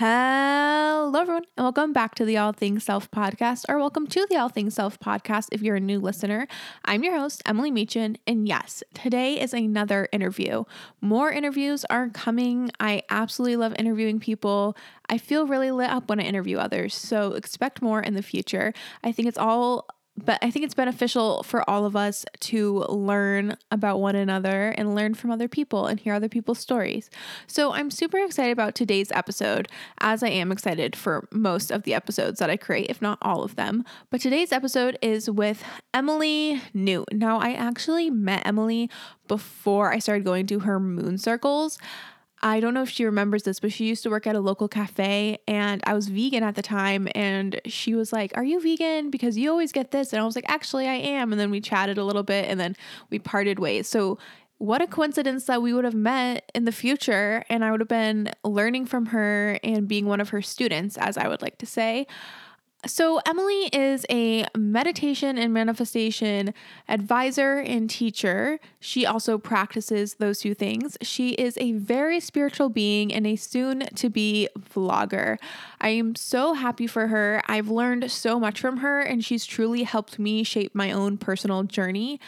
Hello, everyone, and welcome back to the All Things Self podcast, or welcome to the All Things Self podcast if you're a new listener. I'm your host, Emily Meechin, and yes, today is another interview. More interviews are coming. I absolutely love interviewing people. I feel really lit up when I interview others, so expect more in the future. I think it's all but I think it's beneficial for all of us to learn about one another and learn from other people and hear other people's stories. So I'm super excited about today's episode, as I am excited for most of the episodes that I create, if not all of them. But today's episode is with Emily Newt. Now, I actually met Emily before I started going to her moon circles. I don't know if she remembers this, but she used to work at a local cafe and I was vegan at the time. And she was like, Are you vegan? Because you always get this. And I was like, Actually, I am. And then we chatted a little bit and then we parted ways. So, what a coincidence that we would have met in the future and I would have been learning from her and being one of her students, as I would like to say. So, Emily is a meditation and manifestation advisor and teacher. She also practices those two things. She is a very spiritual being and a soon to be vlogger. I am so happy for her. I've learned so much from her, and she's truly helped me shape my own personal journey.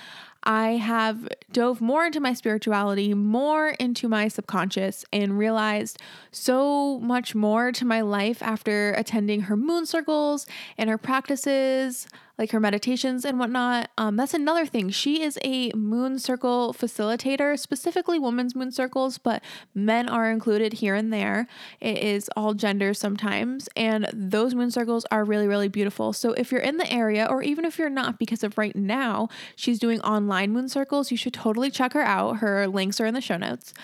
I have dove more into my spirituality, more into my subconscious, and realized so much more to my life after attending her moon circles and her practices like her meditations and whatnot. Um, that's another thing. She is a moon circle facilitator, specifically women's moon circles, but men are included here and there. It is all genders sometimes, and those moon circles are really, really beautiful. So if you're in the area, or even if you're not, because of right now, she's doing online moon circles, you should totally check her out. Her links are in the show notes.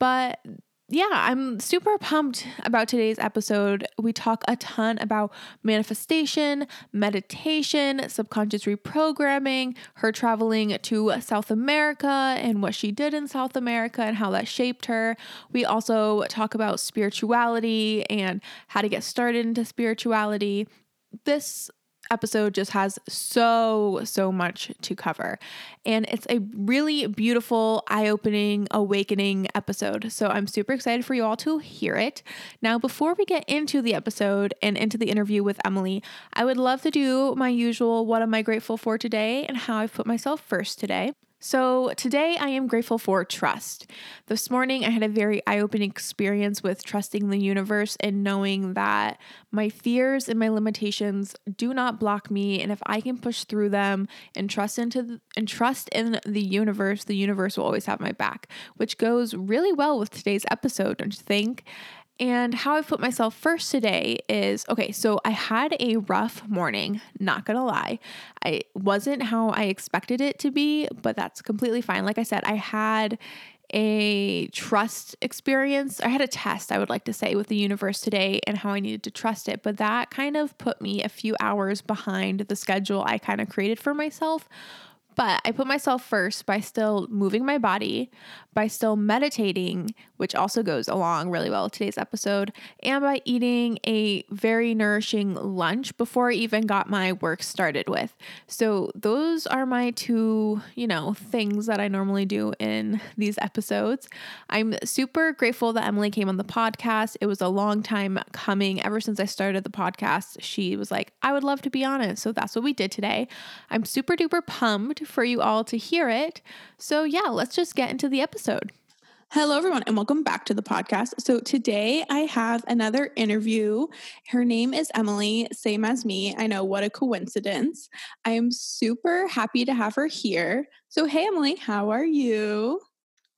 But yeah, I'm super pumped about today's episode. We talk a ton about manifestation, meditation, subconscious reprogramming, her traveling to South America and what she did in South America and how that shaped her. We also talk about spirituality and how to get started into spirituality. This episode just has so, so much to cover. And it's a really beautiful, eye opening, awakening episode. So I'm super excited for you all to hear it. Now, before we get into the episode and into the interview with Emily, I would love to do my usual what am I grateful for today and how I've put myself first today. So, today I am grateful for trust. This morning I had a very eye opening experience with trusting the universe and knowing that my fears and my limitations do not block me. And if I can push through them and trust into the, and trust in the universe, the universe will always have my back, which goes really well with today's episode, don't you think? And how I put myself first today is okay, so I had a rough morning, not gonna lie. I wasn't how I expected it to be, but that's completely fine. Like I said, I had a trust experience. I had a test, I would like to say, with the universe today and how I needed to trust it. But that kind of put me a few hours behind the schedule I kind of created for myself. But I put myself first by still moving my body, by still meditating, which also goes along really well with today's episode, and by eating a very nourishing lunch before I even got my work started with. So, those are my two, you know, things that I normally do in these episodes. I'm super grateful that Emily came on the podcast. It was a long time coming. Ever since I started the podcast, she was like, I would love to be on it. So, that's what we did today. I'm super duper pumped for you all to hear it. So, yeah, let's just get into the episode. Hello, everyone, and welcome back to the podcast. So, today I have another interview. Her name is Emily, same as me. I know what a coincidence. I am super happy to have her here. So, hey, Emily, how are you?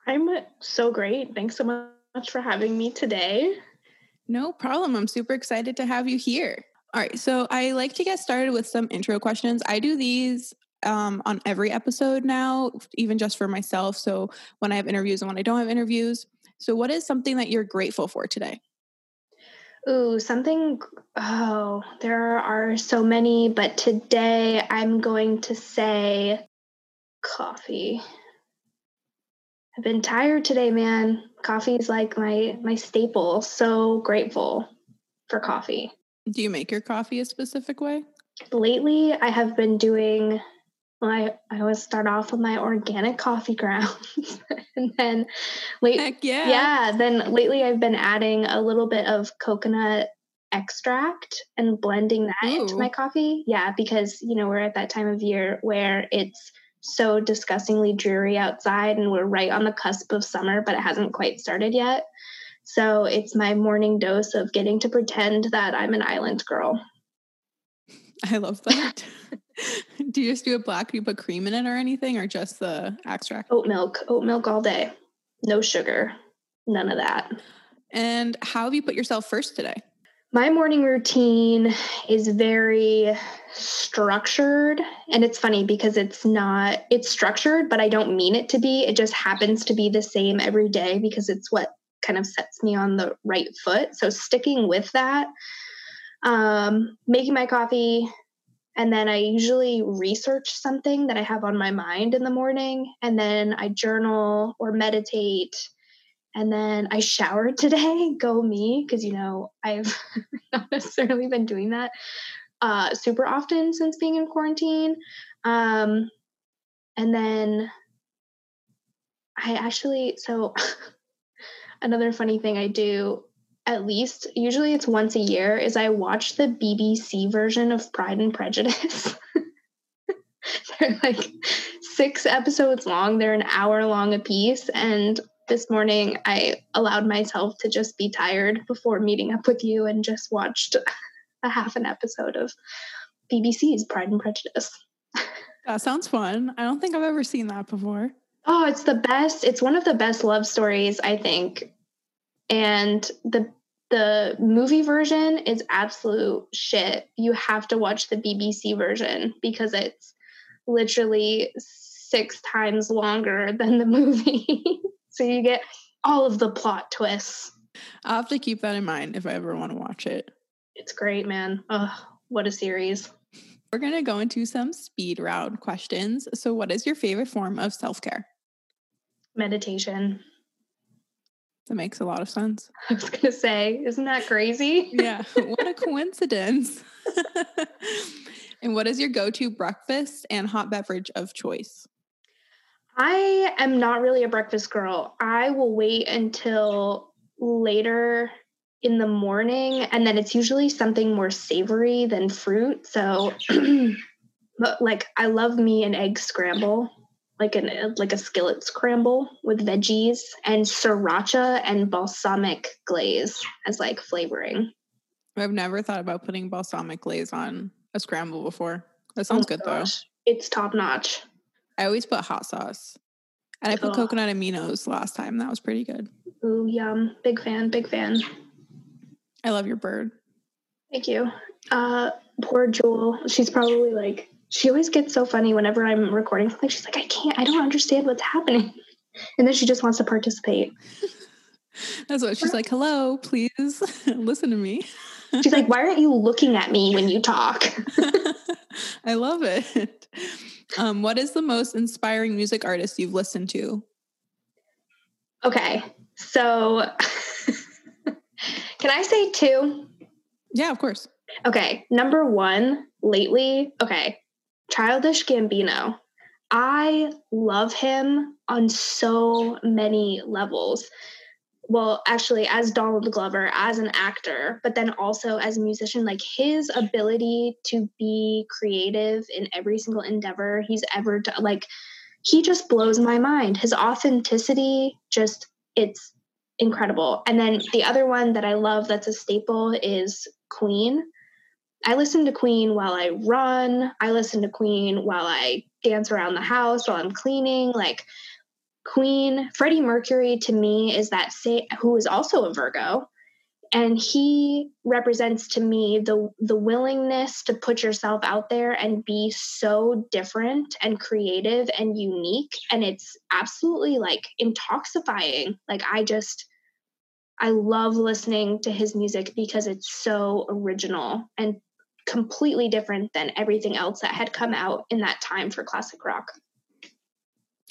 I'm so great. Thanks so much for having me today. No problem. I'm super excited to have you here. All right, so I like to get started with some intro questions. I do these um, on every episode now, even just for myself. So when I have interviews and when I don't have interviews. So, what is something that you're grateful for today? Ooh, something. Oh, there are so many, but today I'm going to say coffee. I've been tired today, man. Coffee is like my my staple. So grateful for coffee. Do you make your coffee a specific way? Lately, I have been doing I, I always start off with my organic coffee grounds. and then late Heck yeah. yeah, then lately I've been adding a little bit of coconut extract and blending that into my coffee. Yeah, because you know, we're at that time of year where it's so disgustingly dreary outside and we're right on the cusp of summer, but it hasn't quite started yet. So it's my morning dose of getting to pretend that I'm an island girl. I love that. do you just do it black? Do you put cream in it or anything, or just the extract? Oat milk, oat milk all day. No sugar, none of that. And how have you put yourself first today? My morning routine is very structured. And it's funny because it's not, it's structured, but I don't mean it to be. It just happens to be the same every day because it's what kind of sets me on the right foot. So sticking with that, um, making my coffee, and then I usually research something that I have on my mind in the morning, and then I journal or meditate. And then I showered today, go me, because you know, I've not necessarily been doing that uh, super often since being in quarantine. Um, and then I actually, so another funny thing I do at least usually it's once a year is I watch the BBC version of Pride and Prejudice. They're like six episodes long. They're an hour long a piece. And this morning I allowed myself to just be tired before meeting up with you and just watched a half an episode of BBC's Pride and Prejudice. That sounds fun. I don't think I've ever seen that before. Oh, it's the best. It's one of the best love stories, I think. And the the movie version is absolute shit. You have to watch the BBC version because it's literally six times longer than the movie. so you get all of the plot twists. I'll have to keep that in mind if I ever want to watch it. It's great, man. Oh, what a series. We're going to go into some speed round questions. So, what is your favorite form of self care? Meditation. That makes a lot of sense. I was going to say, isn't that crazy? Yeah. what a coincidence. and what is your go to breakfast and hot beverage of choice? I am not really a breakfast girl. I will wait until later in the morning and then it's usually something more savory than fruit. So but like I love me an egg scramble, like an like a skillet scramble with veggies and sriracha and balsamic glaze as like flavoring. I've never thought about putting balsamic glaze on a scramble before. That sounds Oh good gosh, It's top notch. I always put hot sauce. And I put Oh. coconut aminos last time. That was pretty good. Ooh, yum. Big fan, big fan. I love your bird. Thank you. Uh, poor Jewel. She's probably like, she always gets so funny whenever I'm recording something. She's like, I can't, I don't understand what's happening. And then she just wants to participate. That's what she's like. Hello, please listen to me. She's like, why aren't you looking at me when you talk? I love it. Um, what is the most inspiring music artist you've listened to? Okay. So, can I say two? Yeah, of course. Okay. Number one, lately, okay, Childish Gambino. I love him on so many levels. Well, actually, as Donald Glover, as an actor, but then also as a musician, like his ability to be creative in every single endeavor he's ever done, like he just blows my mind. His authenticity, just it's incredible. And then the other one that I love that's a staple is Queen. I listen to Queen while I run. I listen to Queen while I dance around the house while I'm cleaning. Like Queen, Freddie Mercury to me is that who is also a Virgo. And he represents to me the the willingness to put yourself out there and be so different and creative and unique. And it's absolutely like intoxifying. Like I just I love listening to his music because it's so original and completely different than everything else that had come out in that time for classic rock.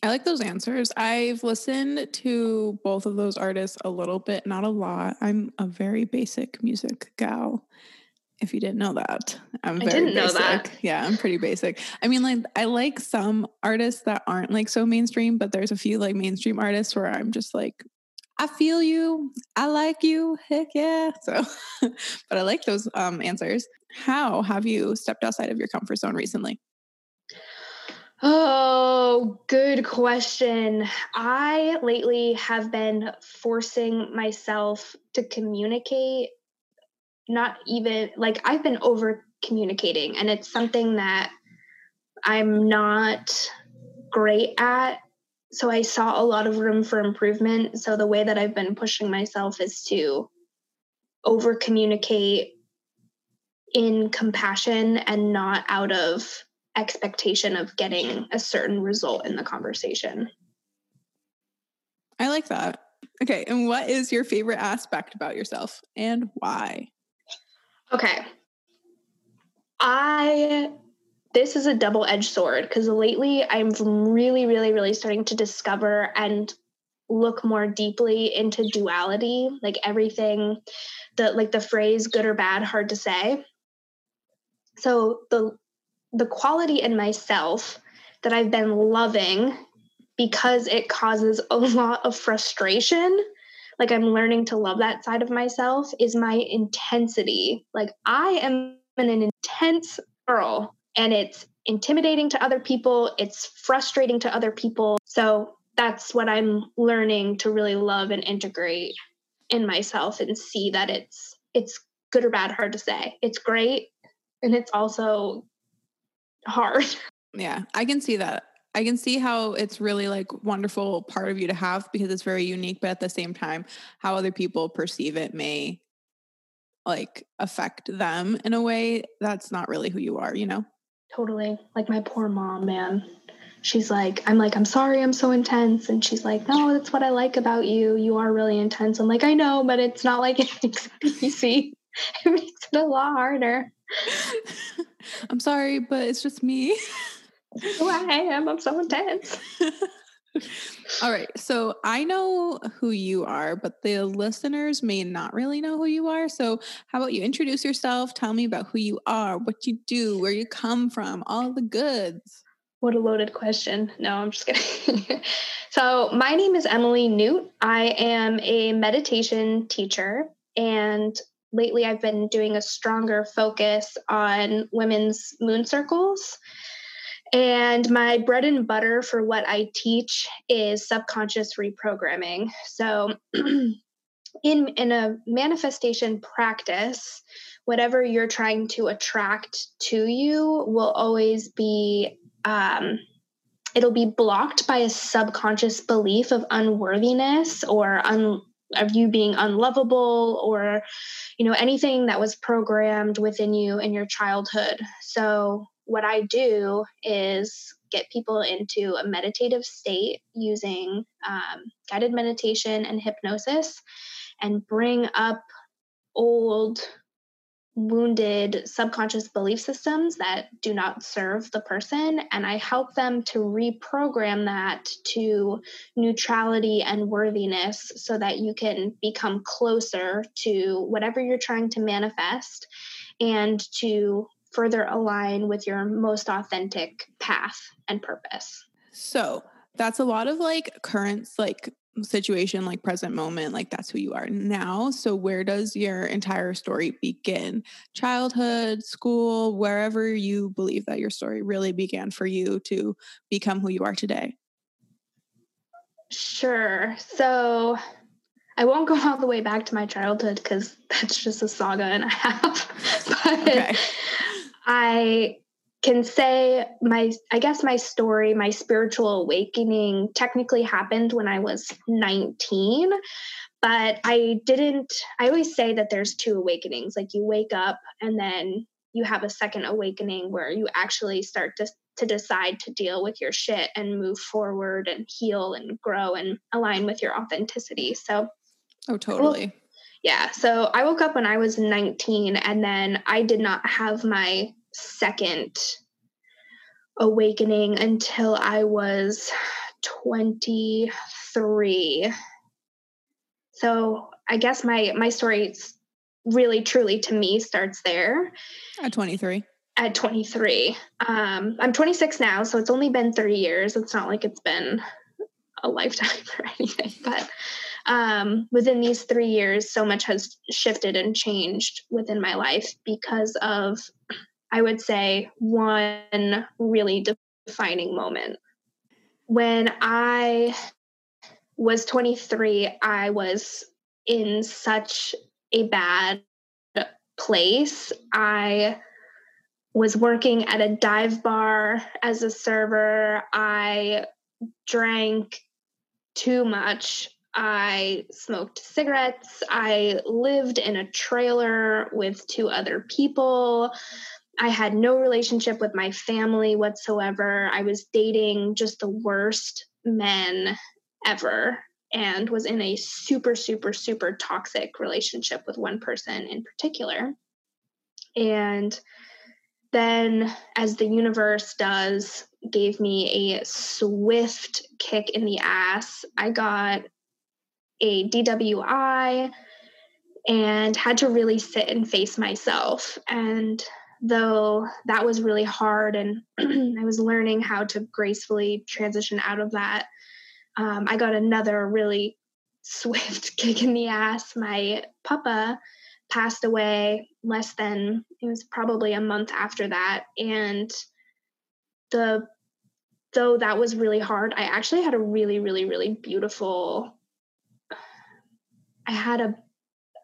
I like those answers. I've listened to both of those artists a little bit, not a lot. I'm a very basic music gal. if you didn't know that. I'm very I didn't basic. know that. Yeah, I'm pretty basic. I mean, like I like some artists that aren't like so mainstream, but there's a few like mainstream artists where I'm just like, I feel you, I like you, heck yeah. So, but I like those um, answers. How have you stepped outside of your comfort zone recently? Oh, good question. I lately have been forcing myself to communicate not even like I've been over communicating and it's something that I'm not great at. So I saw a lot of room for improvement. So the way that I've been pushing myself is to over communicate in compassion and not out of expectation of getting a certain result in the conversation. I like that. Okay. And what is your favorite aspect about yourself and why? Okay. I this is a double-edged sword because lately I'm really really really starting to discover and look more deeply into duality, like everything the like the phrase good or bad hard to say. So the the quality in myself that I've been loving because it causes a lot of frustration like I'm learning to love that side of myself is my intensity. Like I am an intense girl and it's intimidating to other people, it's frustrating to other people. So that's what I'm learning to really love and integrate in myself and see that it's it's good or bad hard to say. It's great and it's also hard. Yeah, I can see that. I can see how it's really like wonderful part of you to have because it's very unique, but at the same time, how other people perceive it may like affect them in a way that's not really who you are, you know? Totally. Like my poor mom, man. She's like, I'm like, I'm sorry I'm so intense. And she's like, No, that's what I like about you. You are really intense. I'm like, I know, but it's not like it makes it easy. It makes it a lot harder. I'm sorry, but it's just me. who I am. I'm so intense. All right. So I know who you are, but the listeners may not really know who you are. So, how about you introduce yourself? Tell me about who you are, what you do, where you come from, all the goods. What a loaded question. No, I'm just kidding. so, my name is Emily Newt. I am a meditation teacher, and lately I've been doing a stronger focus on women's moon circles. And my bread and butter for what I teach is subconscious reprogramming. So, in, in a manifestation practice, whatever you're trying to attract to you will always be um, it'll be blocked by a subconscious belief of unworthiness or un, of you being unlovable or you know anything that was programmed within you in your childhood. So what I do is get people into a meditative state using um, guided meditation and hypnosis and bring up old wounded subconscious belief systems that do not serve the person and i help them to reprogram that to neutrality and worthiness so that you can become closer to whatever you're trying to manifest and to further align with your most authentic path and purpose. So that's a lot of like currents, like situation, like present moment, like that's who you are now. So where does your entire story begin? Childhood, school, wherever you believe that your story really began for you to become who you are today. Sure. So I won't go all the way back to my childhood because that's just a saga and a half. but okay. I can say my I guess my story, my spiritual awakening technically happened when I was 19, but I didn't I always say that there's two awakenings. Like you wake up and then you have a second awakening where you actually start to to decide to deal with your shit and move forward and heal and grow and align with your authenticity. So Oh, totally yeah. So I woke up when I was 19 and then I did not have my second awakening until I was 23. So I guess my my story really truly to me starts there. At 23. At 23. Um, I'm 26 now, so it's only been three years. It's not like it's been a lifetime or anything, but um, within these three years, so much has shifted and changed within my life because of, I would say, one really defining moment. When I was 23, I was in such a bad place. I was working at a dive bar as a server. I drank too much. I smoked cigarettes. I lived in a trailer with two other people. I had no relationship with my family whatsoever. I was dating just the worst men ever and was in a super, super, super toxic relationship with one person in particular. And then, as the universe does, gave me a swift kick in the ass. I got a DWI and had to really sit and face myself. And though that was really hard, and I was learning how to gracefully transition out of that, um, I got another really swift kick in the ass. My papa passed away less than, it was probably a month after that. And the though that was really hard, I actually had a really, really, really beautiful I had a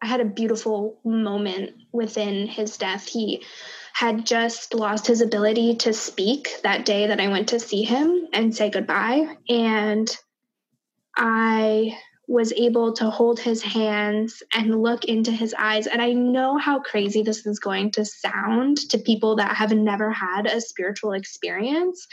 I had a beautiful moment within his death. He had just lost his ability to speak that day that I went to see him and say goodbye. And I was able to hold his hands and look into his eyes. And I know how crazy this is going to sound to people that have never had a spiritual experience.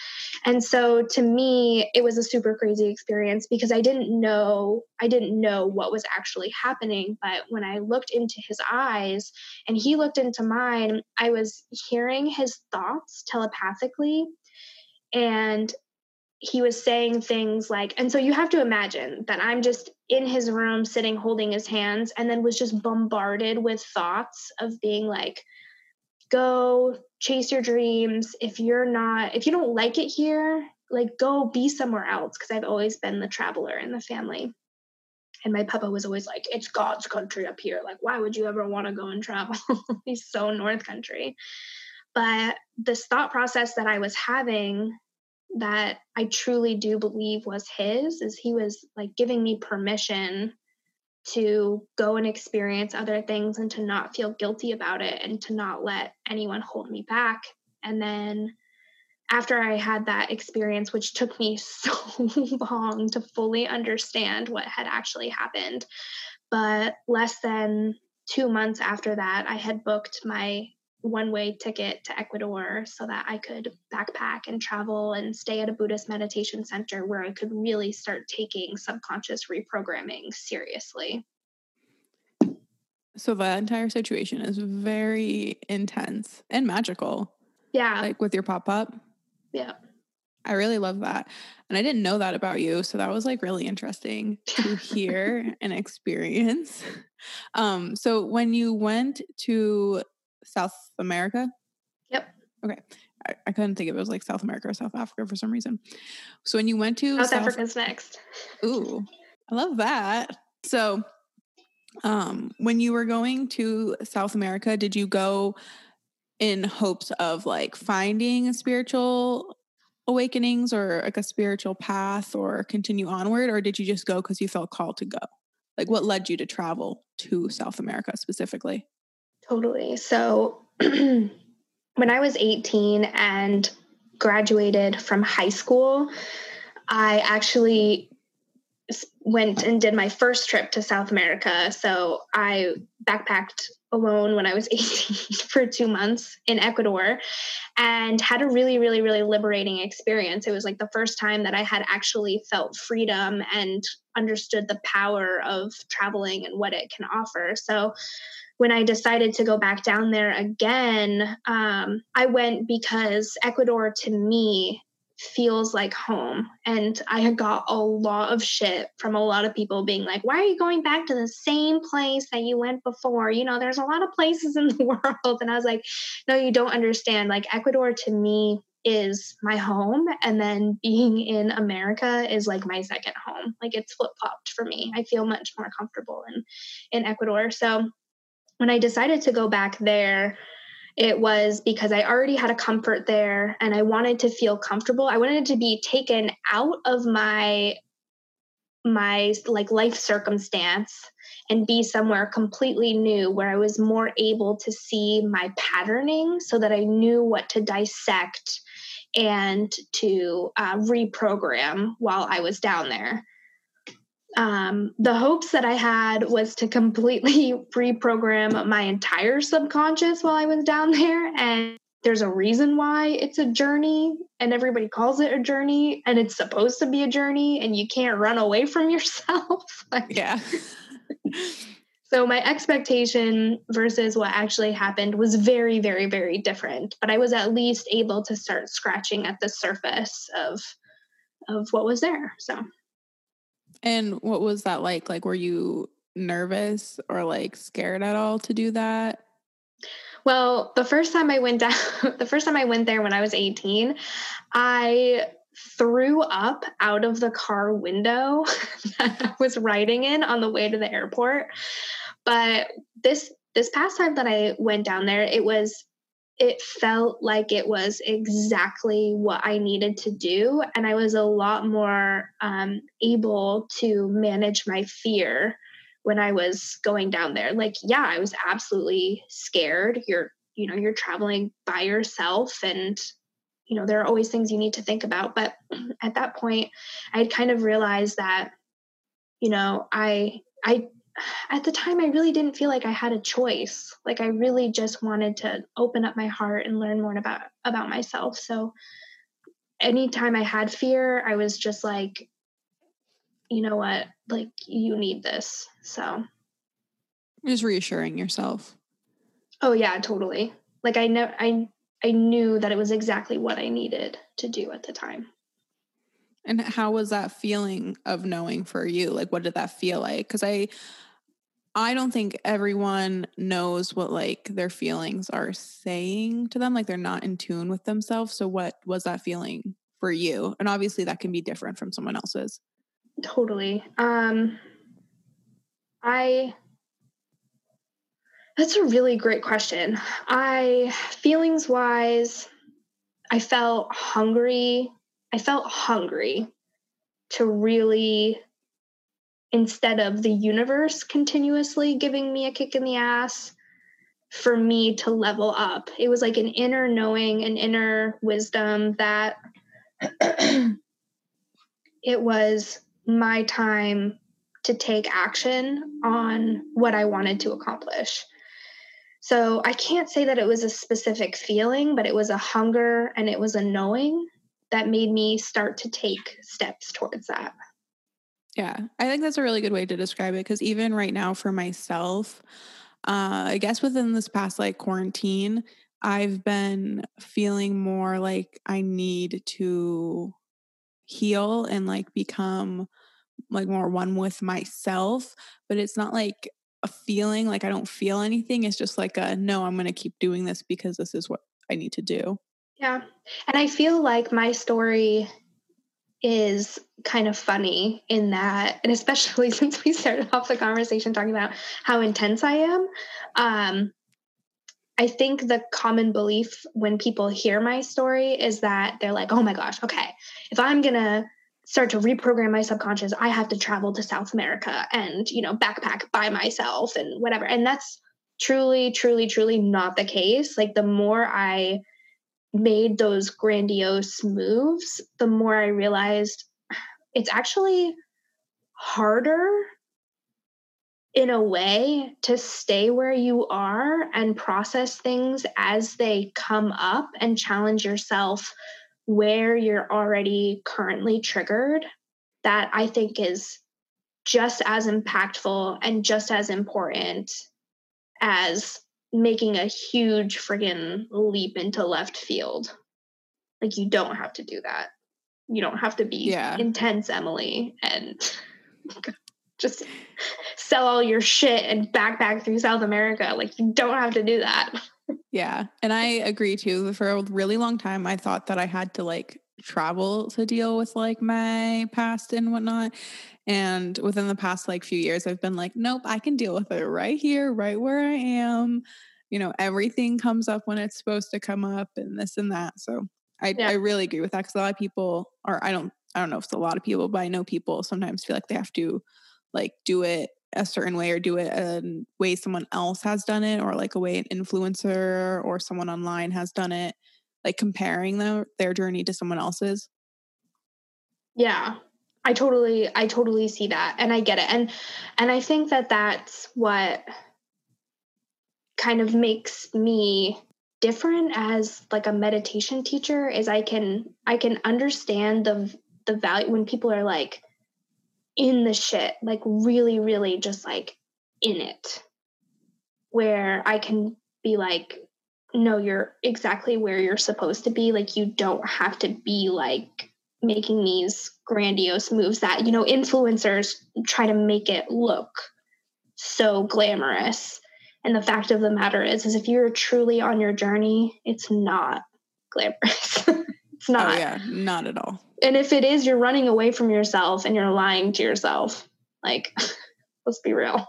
And so to me, it was a super crazy experience because I didn't know, I didn't know what was actually happening. But when I looked into his eyes and he looked into mine, I was hearing his thoughts telepathically. And he was saying things like, and so you have to imagine that I'm just in his room sitting holding his hands and then was just bombarded with thoughts of being like, go chase your dreams. If you're not, if you don't like it here, like go be somewhere else. Cause I've always been the traveler in the family. And my papa was always like, it's God's country up here. Like, why would you ever want to go and travel? He's so North Country. But this thought process that I was having that I truly do believe was his is he was like giving me permission to go and experience other things and to not feel guilty about it and to not let anyone hold me back. And then after I had that experience, which took me so long to fully understand what had actually happened, but less than two months after that, I had booked my one way ticket to Ecuador so that I could backpack and travel and stay at a Buddhist meditation center where I could really start taking subconscious reprogramming seriously. So that entire situation is very intense and magical. Yeah. Like with your pop up. Yeah. I really love that. And I didn't know that about you. So that was like really interesting to hear and experience. Um, so when you went to South America? Yep. Okay. I, I, couldn't think if it was like South America or South Africa for some reason. So when you went to South, South Africa's next. Ooh, I love that. So um when you were going to South America, did you go in hopes of like finding spiritual awakenings or like a spiritual path or continue onward or did you just go because you felt called to go? Like what led you to travel to South America specifically? Totally. So when I was 18 and graduated from high school, I actually went and did my first trip to South America. So I backpacked alone when I was 18 for two months in Ecuador and had a really, really, really liberating experience. It was like the first time that I had actually felt freedom and understood the power of traveling and what it can offer. So when I decided to go back down there again, um, I went because Ecuador to me feels like home. And I had got a lot of shit from a lot of people being like, why are you going back to the same place that you went before? You know, there's a lot of places in the world. And I was like, no, you don't understand. Like, Ecuador to me is my home. And then being in America is like my second home. Like, it's flip flopped for me. I feel much more comfortable in, in Ecuador. So when I decided to go back there, it was because I already had a comfort there and I wanted to feel comfortable. I wanted to be taken out of my my like life circumstance and be somewhere completely new where I was more able to see my patterning so that I knew what to dissect and to uh, reprogram while I was down there um, the hopes that I had was to completely reprogram my entire subconscious while I was down there. And there's a reason why it's a journey, and everybody calls it a journey, and it's supposed to be a journey, and you can't run away from yourself. like, yeah. so my expectation versus what actually happened was very, very, very different. But I was at least able to start scratching at the surface of of what was there. So and what was that like? Like, were you nervous or like scared at all to do that? Well, the first time I went down, the first time I went there when I was 18, I threw up out of the car window that I was riding in on the way to the airport. But this this past time that I went down there, it was it felt like it was exactly what I needed to do. And I was a lot more um, able to manage my fear when I was going down there. Like, yeah, I was absolutely scared. You're, you know, you're traveling by yourself and, you know, there are always things you need to think about. But at that point, I had kind of realized that, you know, I, I at the time, I really didn't feel like I had a choice. Like I really just wanted to open up my heart and learn more about about myself. So anytime I had fear, I was just like, you know what, like you need this. So just reassuring yourself. Oh yeah, totally. Like I know I I knew that it was exactly what I needed to do at the time. And how was that feeling of knowing for you? Like what did that feel like? Cuz I I don't think everyone knows what like their feelings are saying to them. Like they're not in tune with themselves. So, what was that feeling for you? And obviously, that can be different from someone else's. Totally. Um, I. That's a really great question. I, feelings wise, I felt hungry. I felt hungry to really instead of the universe continuously giving me a kick in the ass for me to level up. It was like an inner knowing, an inner wisdom that it was my time to take action on what I wanted to accomplish. So I can't say that it was a specific feeling, but it was a hunger and it was a knowing that made me start to take steps towards that. Yeah, I think that's a really good way to describe it because even right now for myself, uh, I guess within this past like quarantine, I've been feeling more like I need to heal and like become like more one with myself. But it's not like a feeling like I don't feel anything. It's just like a no, I'm going to keep doing this because this is what I need to do. Yeah. And I feel like my story is kind of funny in that, and especially since we started off the conversation talking about how intense I am. Um, I think the common belief when people hear my story is that they're like, oh my gosh, okay, if I'm gonna start to reprogram my subconscious, I have to travel to South America and, you know, backpack by myself and whatever. And that's truly, truly, truly not the case. Like, the more I made those grandiose moves, the more I realized it's actually harder in a way to stay where you are and process things as they come up and challenge yourself where you're already currently triggered that I think is just as impactful and just as important as making a huge friggin' leap into left field. Like you don't have to do that. You don't have to be Yeah. intense, Emily, and just sell all your shit and backpack through South America. Like you don't have to do that. Yeah. And I agree too. For a really long time, I thought that I had to like travel to deal with like my past and whatnot. And within the past like few years, I've been like, nope, I can deal with it right here, right where I am. You know, everything comes up when it's supposed to come up and this and that. So I, Yeah. I really agree with that because a lot of people, or I don't, I don't know if it's a lot of people, but I know people sometimes feel like they have to like do it a certain way or do it a way someone else has done it or like a way an influencer or someone online has done it like comparing their their journey to someone else's Yeah. I totally I totally see that and I get it. And and I think that that's what kind of makes me different as like a meditation teacher is I can I can understand the the value when people are like in the shit, like really really just like in it. Where I can be like no, you're exactly where you're supposed to be. Like you don't have to be like making these grandiose moves that you know influencers try to make it look so glamorous. And the fact of the matter is is if you're truly on your journey it's not glamorous. It's oh, not. oh yeah. Not at all. And if it is you're running away from yourself and you're lying to yourself. Like let's be real.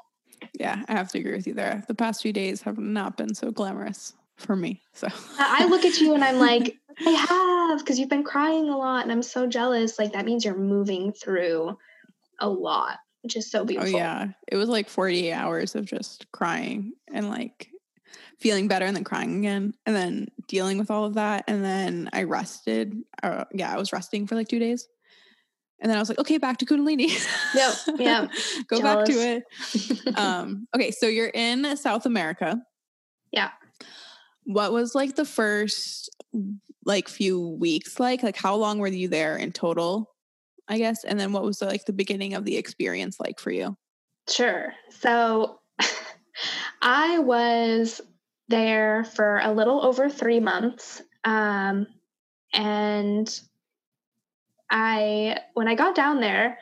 Yeah i have to agree with you there. The past few days have not been so glamorous for me so. I look at you and i'm like i have because you've been crying a lot and i'm so jealous like that means you're moving through a lot which is so beautiful. oh beautiful. yeah. It was like 48 hours of just crying and like feeling better and then crying again and then dealing with all of that and then i rested uh, yeah i was resting for like two days. And then i was like okay back to kundalini. Yep, Yeah. go back to it. Um okay so you're in south america. Yeah. What was like the first like few weeks like like how long were you there in total i guess and then what was the, like the beginning of the experience like for you Sure. So I was there for a little over three months. Um, and I, when I got down there,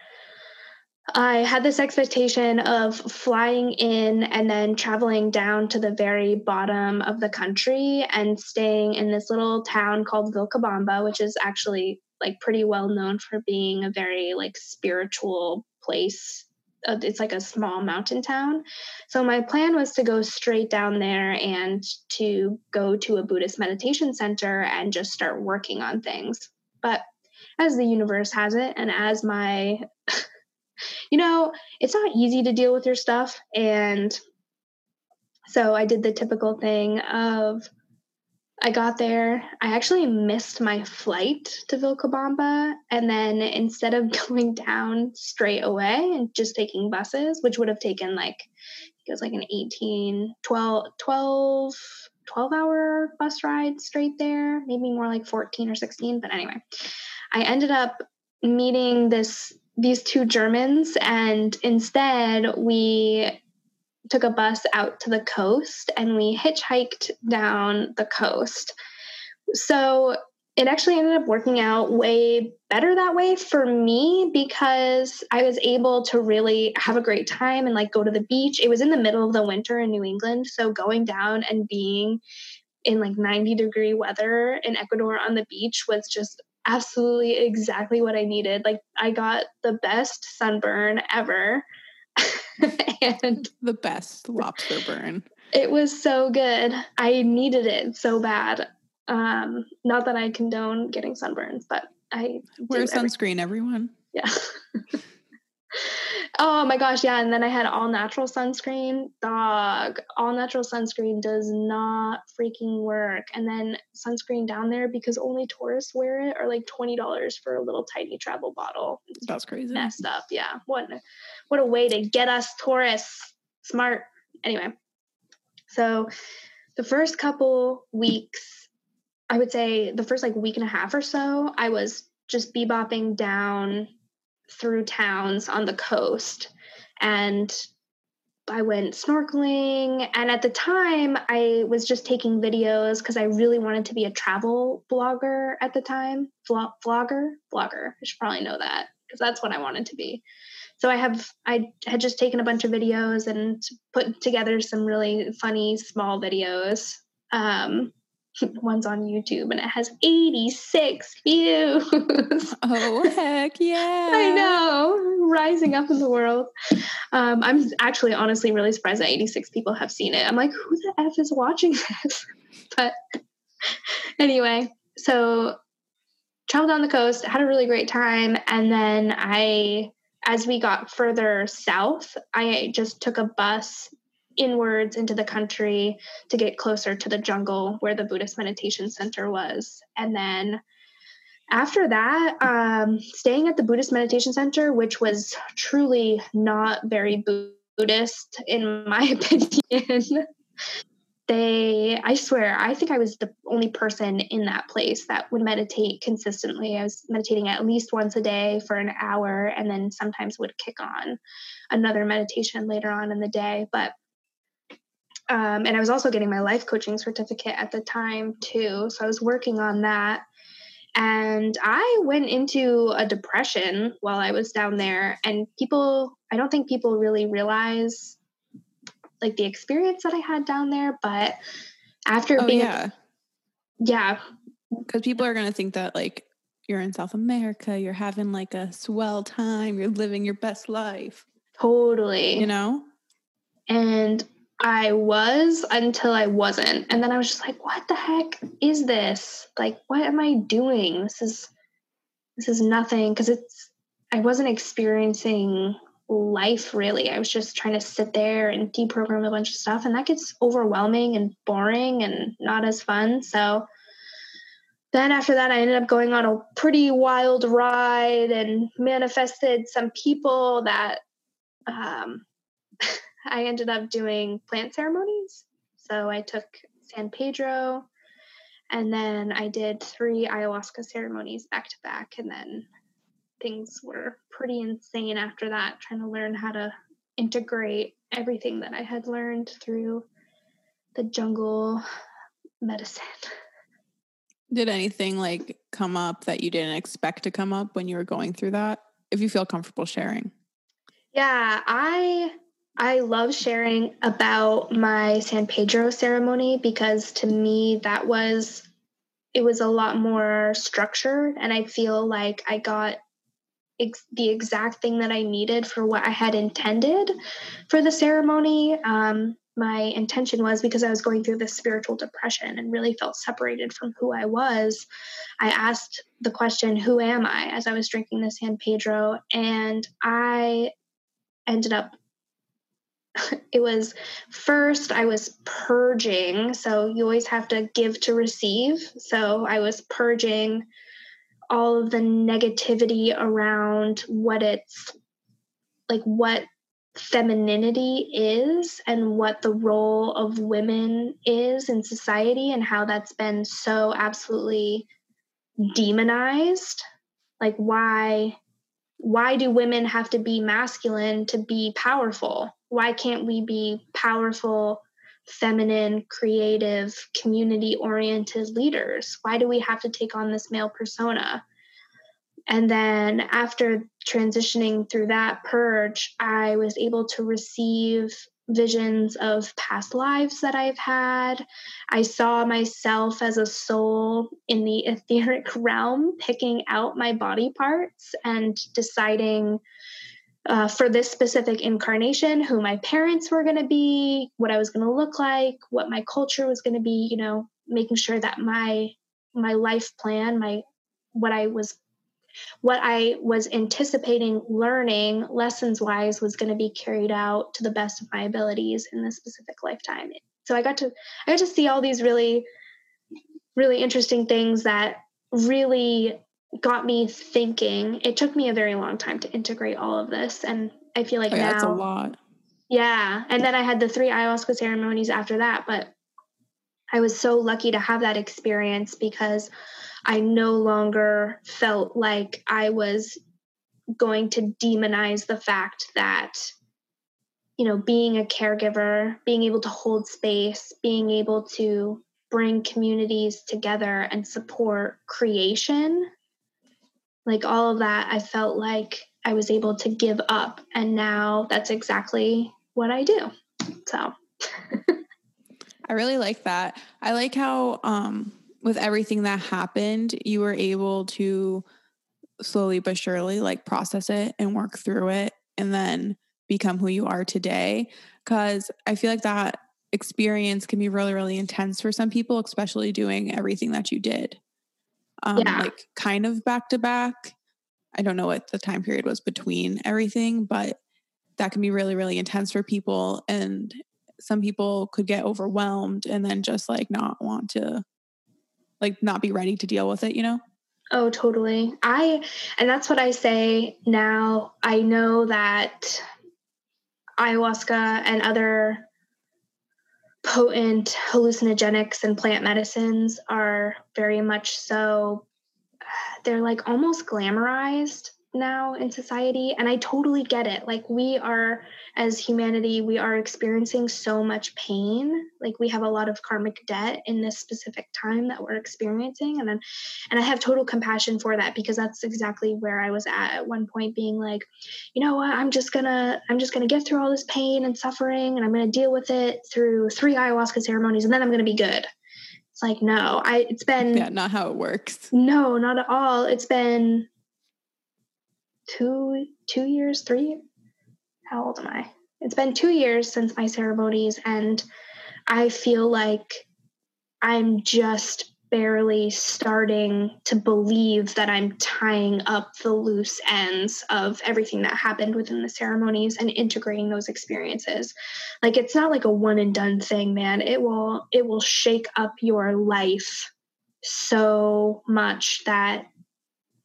I had this expectation of flying in and then traveling down to the very bottom of the country and staying in this little town called Vilcabamba, which is actually like pretty well known for being a very like spiritual place. Uh, It's like a small mountain town. So my plan was to go straight down there and to go to a Buddhist meditation center and just start working on things. But as the universe has it, and as my you know, it's not easy to deal with your stuff. And so I did the typical thing of I got there. I actually missed my flight to Vilcabamba. And then instead of going down straight away and just taking buses, which would have taken like, it was like an 18, 12, 12, 12 hour bus ride straight there, maybe more like 14 or 16. But anyway, I ended up meeting this these two Germans, and instead we took a bus out to the coast and we hitchhiked down the coast. So it actually ended up working out way better that way for me because I was able to really have a great time and like go to the beach. It was in the middle of the winter in New England, so going down and being in like 90 degree weather in Ecuador on the beach was just absolutely exactly what I needed. Like I got the best sunburn ever. and the best lobster burn it was so good. I needed it so bad. Um, not that I condone getting sunburns, but I wear do every- sunscreen everyone yeah. oh my gosh, yeah. And then I had all natural sunscreen. Dog, all natural sunscreen does not freaking work. And then sunscreen down there because only tourists wear it are like twenty dollars for a little tiny travel bottle. It's that's crazy messed up. Yeah. What what a way to get us tourists. Smart. Anyway. So the first couple weeks, I would say the first like week and a half or so, I was just bebopping down through towns on the coast and I went snorkeling. And at the time, I was just taking videos because I really wanted to be a travel blogger at the time. Vlog, vlogger? Vlogger. I should probably know that because that's what I wanted to be. So I have I had just taken a bunch of videos and put together some really funny small videos. Um, one's on YouTube and it has 86 views. oh, heck yeah. I know, rising up in the world. Um, I'm actually honestly really surprised that 86 people have seen it. I'm like, who the F is watching this? but anyway, so traveled down the coast, had a really great time. And then I, as we got further south, I just took a bus inwards into the country to get closer to the jungle where the Buddhist meditation center was. And then after that, um, staying at the Buddhist meditation center, which was truly not very Buddhist, in my opinion. they, I swear, I think I was the only person in that place that would meditate consistently. I was meditating at least once a day for an hour and then sometimes would kick on another meditation later on in the day. But um, and I was also getting my life coaching certificate at the time too. So I was working on that. And I went into a depression while I was down there. And people, I don't think people really realize like the experience that I had down there. But after oh, being, yeah. yeah. Because people are going to think that like you're in South America, you're having like a swell time, you're living your best life. Totally. You know? And I was until I wasn't. And then I was just like, what the heck is this? Like, what am I doing? This is this is nothing because it's I wasn't experiencing life really. I was just trying to sit there and deprogram a bunch of stuff and that gets overwhelming and boring and not as fun. So then after that I ended up going on a pretty wild ride and manifested some people that um I ended up doing plant ceremonies. So I took San Pedro and then I did three ayahuasca ceremonies back to back. And then things were pretty insane after that, trying to learn how to integrate everything that I had learned through the jungle medicine. Did anything like come up that you didn't expect to come up when you were going through that? If you feel comfortable sharing. Yeah, I I love sharing about my San Pedro ceremony because to me that was it was a lot more structured and I feel like I got ex- the exact thing that I needed for what I had intended for the ceremony. Um, my intention was because I was going through this spiritual depression and really felt separated from who I was. I asked the question, Who am I? as I was drinking the San Pedro. And I ended up it was first I was purging. So you always have to give to receive. So I was purging all of the negativity around what it's like, what femininity is and what the role of women is in society and how that's been so absolutely demonized. Like, why? Why do women have to be masculine to be powerful? Why can't we be powerful, feminine, creative, community oriented leaders? Why do we have to take on this male persona? And then after transitioning through that purge, I was able to receive visions of past lives that I've had. I saw myself as a soul in the etheric realm, picking out my body parts and deciding uh, for this specific incarnation, who my parents were going to be, what I was going to look like, what my culture was going to be, you know, making sure that my my life plan, my what I was what I was anticipating learning lessons wise was going to be carried out to the best of my abilities in this specific lifetime. So I got to I got to see all these really really interesting things that really got me thinking. It took me a very long time to integrate all of this, and I feel like oh, now that's a lot. Yeah, and then I had the three ayahuasca ceremonies after that, but I was so lucky to have that experience because I no longer felt like I was going to demonize the fact that you know, being a caregiver, being able to hold space, being able to bring communities together and support creation, like all of that, I felt like I was able to give up. And now that's exactly what I do. So I really like that. I like how, um, with everything that happened, you were able to slowly but surely like process it and work through it and then become who you are today. Cause I feel like that experience can be really, really intense for some people, especially doing everything that you did. Um, yeah. like kind of back to back. I don't know what the time period was between everything, but that can be really, really intense for people. And some people could get overwhelmed and then just like not want to, like, not be ready to deal with it, you know? Oh, totally. I, and that's what I say now. I know that ayahuasca and other potent hallucinogenics and plant medicines are very much so, uh, they're like almost glamorized now in society and i totally get it. Like we are as humanity we are experiencing so much pain. Like we have a lot of karmic debt in this specific time that we're experiencing and then and i have total compassion for that because that's exactly where i was at at one point being like you know what? I'm just gonna i'm just gonna get through all this pain and suffering and i'm gonna deal with it through three ayahuasca ceremonies and then i'm gonna be good. It's like no i it's been yeah not how it works. No not at all. It's been two two years, three. How old am I? It's been two years since my ceremonies, and I feel like I'm just barely starting to believe that I'm tying up the loose ends of everything that happened within the ceremonies and integrating those experiences. Like it's not like a one and done thing, man. It will it will shake up your life so much that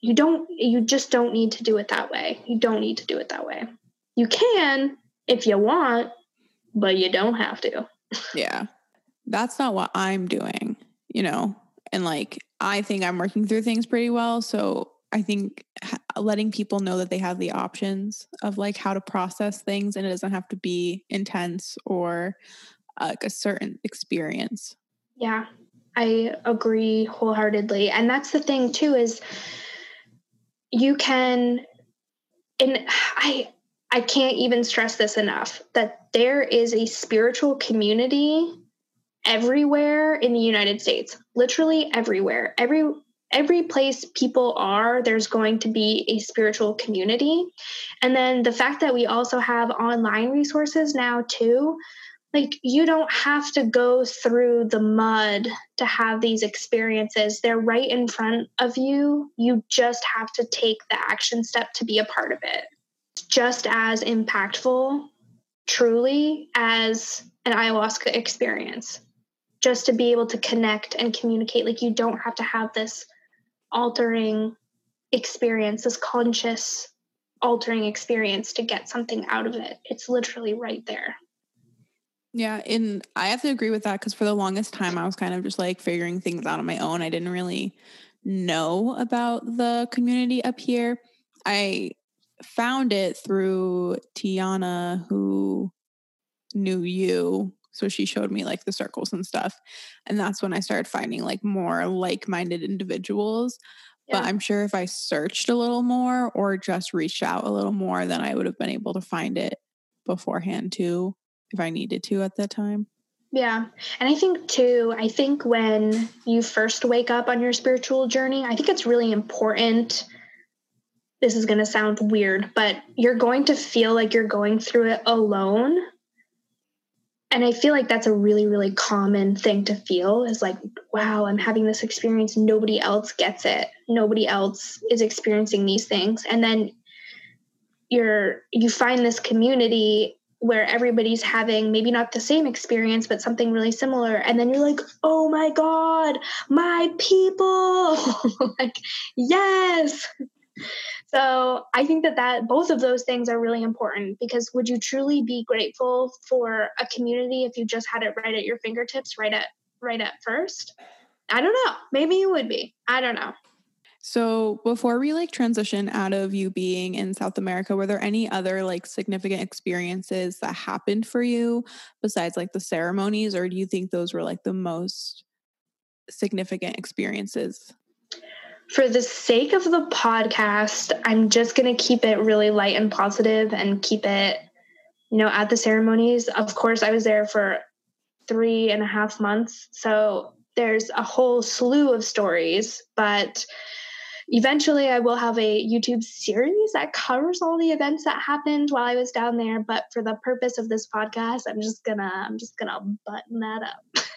you don't you just don't need to do it that way. You don't need to do it that way. You can if you want but you don't have to. Yeah. That's not what i'm doing you know? And like i think i'm working through things pretty well. So i think letting people know that they have the options of like how to process things and it doesn't have to be intense or like a certain experience. Yeah. I agree wholeheartedly. And that's the thing too is you can and i i can't even stress this enough that there is a spiritual community everywhere in the united states literally everywhere. Every every place people are there's going to be a spiritual community. And then the fact that we also have online resources now too like you don't have to go through the mud to have these experiences. They're right in front of you. You just have to take the action step to be a part of it. It's just as impactful truly as an ayahuasca experience. Just to be able to connect and communicate. Like you don't have to have this altering experience this conscious altering experience to get something out of it. It's literally right there yeah, and I have to agree with that because for the longest time I was kind of just like figuring things out on my own. I didn't really know about the community up here. I found it through Tiana, who knew you. So she showed me like the circles and stuff. And that's when I started finding like more like minded individuals. Yeah. But I'm sure if I searched a little more or just reached out a little more, then I would have been able to find it beforehand too if I needed to at that time. Yeah. And I think too, I think when you first wake up on your spiritual journey, I think it's really important. This is going to sound weird, but you're going to feel like you're going through it alone. And I feel like that's a really, really common thing to feel is like, wow, I'm having this experience. Nobody else gets it. Nobody else is experiencing these things. And then you're, you find this community where everybody's having maybe not the same experience but something really similar. And then you're like oh my god my people. Like yes. So i think that that both of those things are really important because would you truly be grateful for a community if you just had it right at your fingertips right at right at first? I don't know. Maybe you would be. I don't know So before we like transition out of you being in South America, were there any other like significant experiences that happened for you besides like the ceremonies, or do you think those were like the most significant experiences? For the sake of the podcast, I'm just going to keep it really light and positive and keep it, you know, at the ceremonies. Of course, I was there for three and a half months. So there's a whole slew of stories, but eventually I will have a YouTube series that covers all the events that happened while I was down there. But for the purpose of this podcast, I'm just gonna I'm just gonna button that up.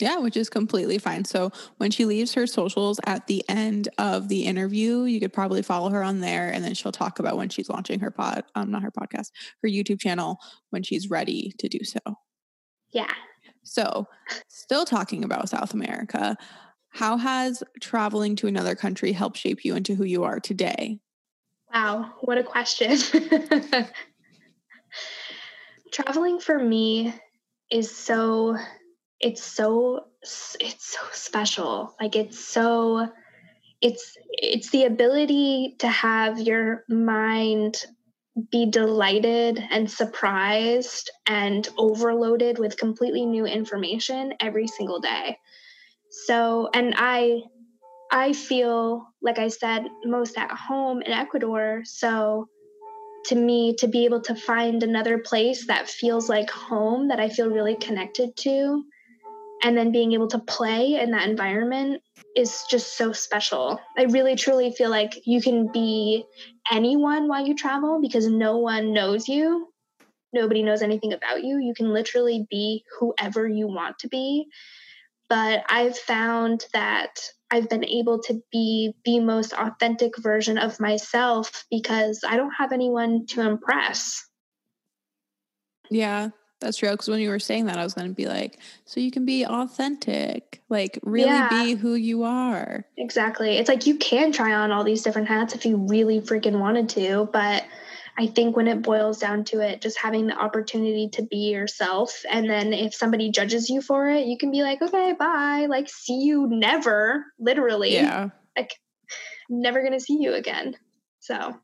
Yeah, which is completely fine. So when she leaves her socials at the end of the interview, you could probably follow her on there and then she'll talk about when she's launching her pod, um, not her podcast, her YouTube channel when she's ready to do so. Yeah. So, still talking about South America, how has traveling to another country helped shape you into who you are today? Wow, what a question. traveling for me is so it's so it's so special like it's so it's it's the ability to have your mind be delighted and surprised and overloaded with completely new information every single day so and i i feel like i said most at home in ecuador so to me to be able to find another place that feels like home that i feel really connected to and then being able to play in that environment is just so special. I really truly feel like you can be anyone while you travel because no one knows you. Nobody knows anything about you. You can literally be whoever you want to be. But I've found that I've been able to be the most authentic version of myself because I don't have anyone to impress. Yeah, that's true. Because when you were saying that, I was going to be like, so you can be authentic, like really yeah. be who you are. Exactly. It's like you can try on all these different hats if you really freaking wanted to. But I think when it boils down to it, just having the opportunity to be yourself. And then if somebody judges you for it, you can be like, okay, bye. Like, see you never, literally. Yeah. Like, never going to see you again. So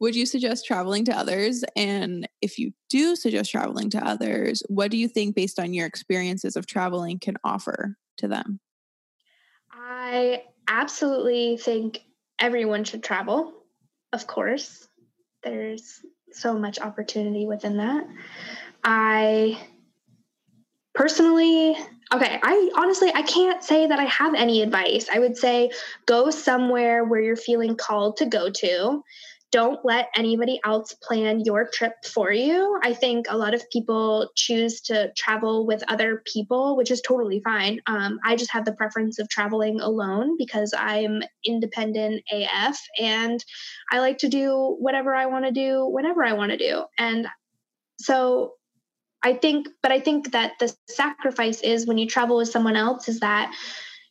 would you suggest traveling to others? And if you do suggest traveling to others, what do you think, based on your experiences of traveling, can offer to them? I absolutely think everyone should travel, of course. There's so much opportunity within that. I personally okay i honestly i can't say that i have any advice i would say go somewhere where you're feeling called to go to don't let anybody else plan your trip for you. I think a lot of people choose to travel with other people, which is totally fine. Um, I just have the preference of traveling alone because I'm independent AF and I like to do whatever I want to do whenever I want to do. And so I think, but I think that the sacrifice is when you travel with someone else is that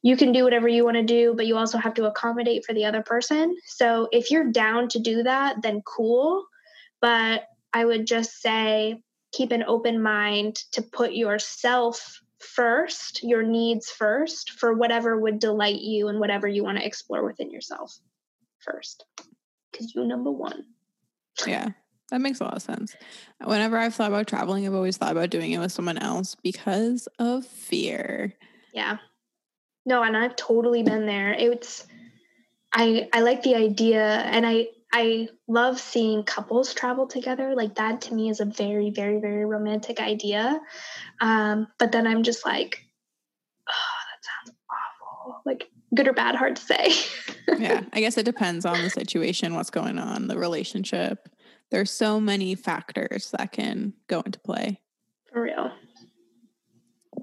you can do whatever you want to do, but you also have to accommodate for the other person. So if you're down to do that, then cool. But I would just say keep an open mind to put yourself first, your needs first for whatever would delight you and whatever you want to explore within yourself first. Because you number one. Yeah. That makes a lot of sense. Whenever I've thought about traveling, I've always thought about doing it with someone else because of fear. Yeah. No, and I've totally been there. It's I I like the idea and I I love seeing couples travel together. Like that to me is a very, very, very romantic idea. Um, but then I'm just like, oh, that sounds awful. Like good or bad, hard to say. yeah. I guess it depends on the situation, what's going on, the relationship. There's so many factors that can go into play. For real.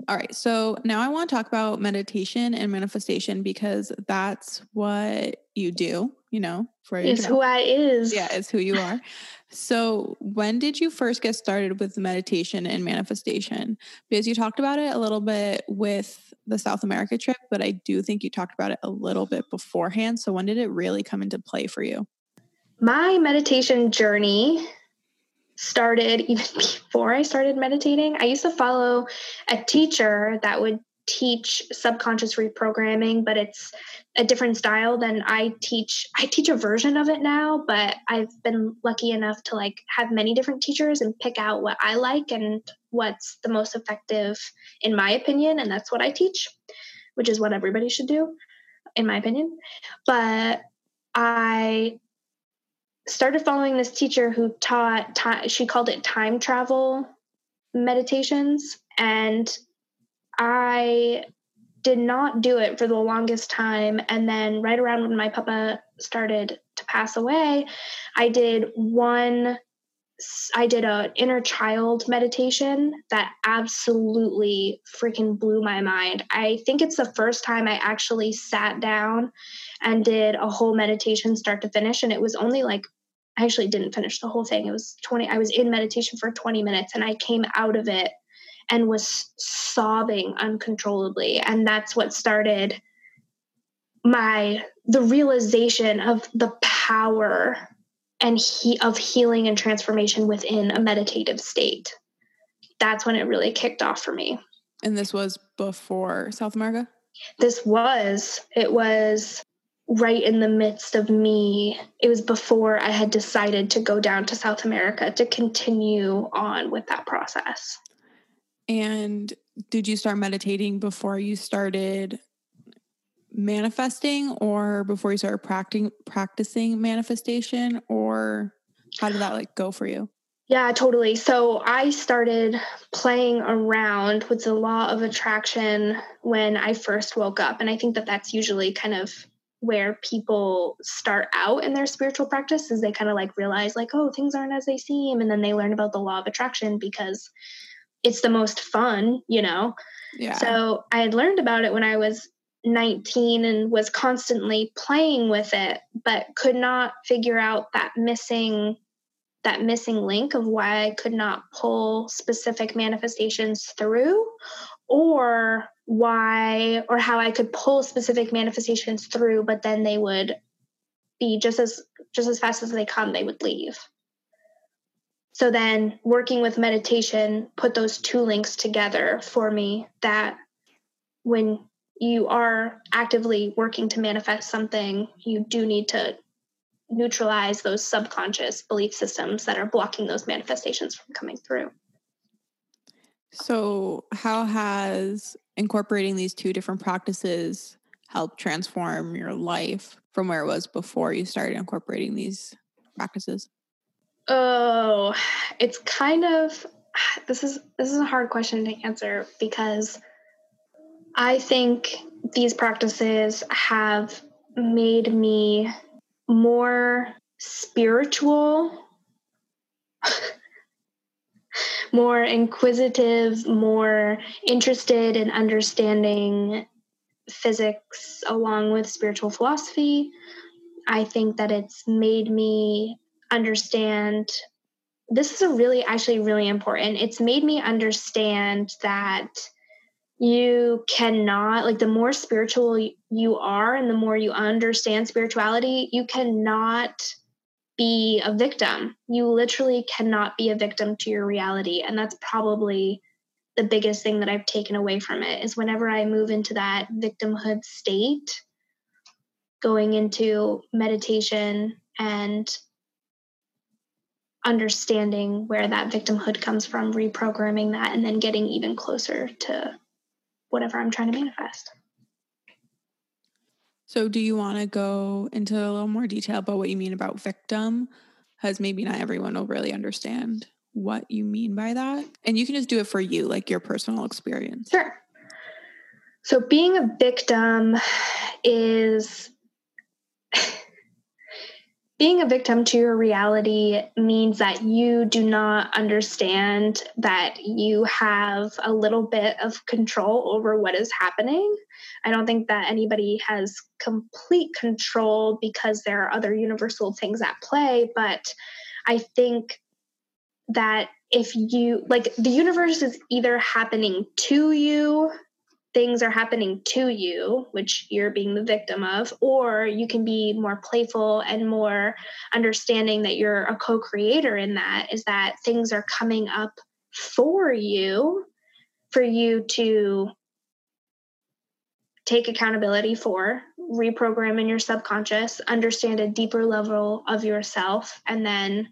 All right. So now I want to talk about meditation and manifestation because that's what you do, you know, for It's who I is. Yeah, it's who you are. so when did you first get started with meditation and manifestation? Because you talked about it a little bit with the South America trip, but I do think you talked about it a little bit beforehand. So when did it really come into play for you? My meditation journey started even before I started meditating. I used to follow a teacher that would teach subconscious reprogramming, but it's a different style than I teach. I teach a version of it now, but I've been lucky enough to like have many different teachers and pick out what I like and what's the most effective in my opinion, and that's what I teach, which is what everybody should do in my opinion. But I started following this teacher who taught time, she called it time travel meditations and I did not do it for the longest time. And then, right around when my papa started to pass away, I did one. I did a inner child meditation that absolutely freaking blew my mind. I think it's the first time I actually sat down and did a whole meditation start to finish and it was only like I actually didn't finish the whole thing. It was 20 I was in meditation for 20 minutes and I came out of it and was sobbing uncontrollably. And that's what started my the realization of the power and he of healing and transformation within a meditative state. That's when it really kicked off for me. And this was before south america? This was it was right in the midst of me it was before i had decided to go down to south america to continue on with that process and did you start meditating before you started manifesting or before you started practicing practicing manifestation or how did that like go for you? Yeah, totally. So I started playing around with the law of attraction when I first woke up and I think that that's usually kind of where people start out in their spiritual practice is they kind of like realize like oh things aren't as they seem and then they learn about the law of attraction because it's the most fun, you know? Yeah. So I had learned about it when I was 19 and was constantly playing with it, but could not figure out that missing that missing link of why I could not pull specific manifestations through or why or how I could pull specific manifestations through but then they would be just as just as fast as they come they would leave. So then working with meditation put those two links together for me that when you are actively working to manifest something, you do need to neutralize those subconscious belief systems that are blocking those manifestations from coming through. So, how has incorporating these two different practices helped transform your life from where it was before you started incorporating these practices? Oh, it's kind of this is this is a hard question to answer because I think these practices have made me more spiritual, more inquisitive, more interested in understanding physics along with spiritual philosophy. I think that it's made me understand this is a really actually really important it's made me understand that you cannot like the more spiritual you are and the more you understand spirituality you cannot be a victim. You literally cannot be a victim to your reality. And that's probably the biggest thing that i've taken away from it is whenever i move into that victimhood state going into meditation and understanding where that victimhood comes from, reprogramming that, and then getting even closer to whatever I'm trying to manifest. So, do you want to go into a little more detail about what you mean about victim? Because maybe not everyone will really understand what you mean by that. And you can just do it for you, like your personal experience. Sure. So, being a victim is being a victim to your reality means that you do not understand that you have a little bit of control over what is happening. I don't think that anybody has complete control because there are other universal things at play, but I think that if you like the universe is either happening to you things are happening to you, which you're being the victim of, or you can be more playful and more understanding that you're a co creator in that, is that things are coming up for you, for you to take accountability for, reprogram in your subconscious, understand a deeper level of yourself, and then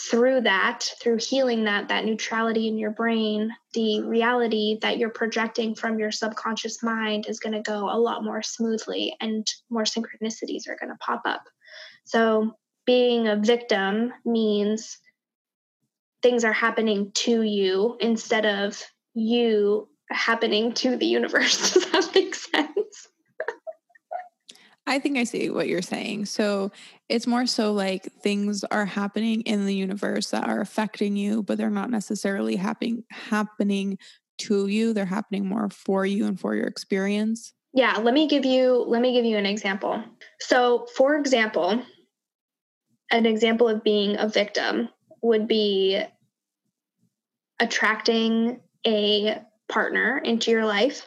through that, through healing that, that neutrality in your brain, the reality that you're projecting from your subconscious mind is going to go a lot more smoothly and more synchronicities are going to pop up. So, being a victim means things are happening to you instead of you happening to the universe. Does that make sense? I think I see what you're saying. So it's more so like things are happening in the universe that are affecting you, but they're not necessarily happening happening to you. They're happening more for you and for your experience. Yeah, let me give you let me give you an example. So, for example, an example of being a victim would be attracting a partner into your life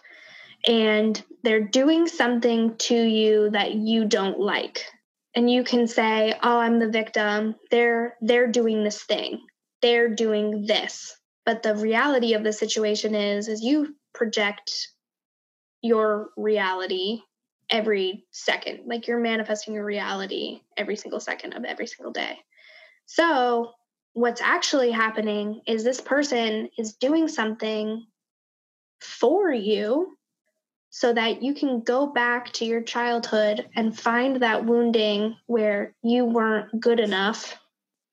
and they're doing something to you that you don't like. And you can say oh i'm the victim. They're they're doing this thing. They're doing this. But the reality of the situation is is you project your reality every second like you're manifesting your reality every single second of every single day. So what's actually happening is this person is doing something for you so that you can go back to your childhood and find that wounding where you weren't good enough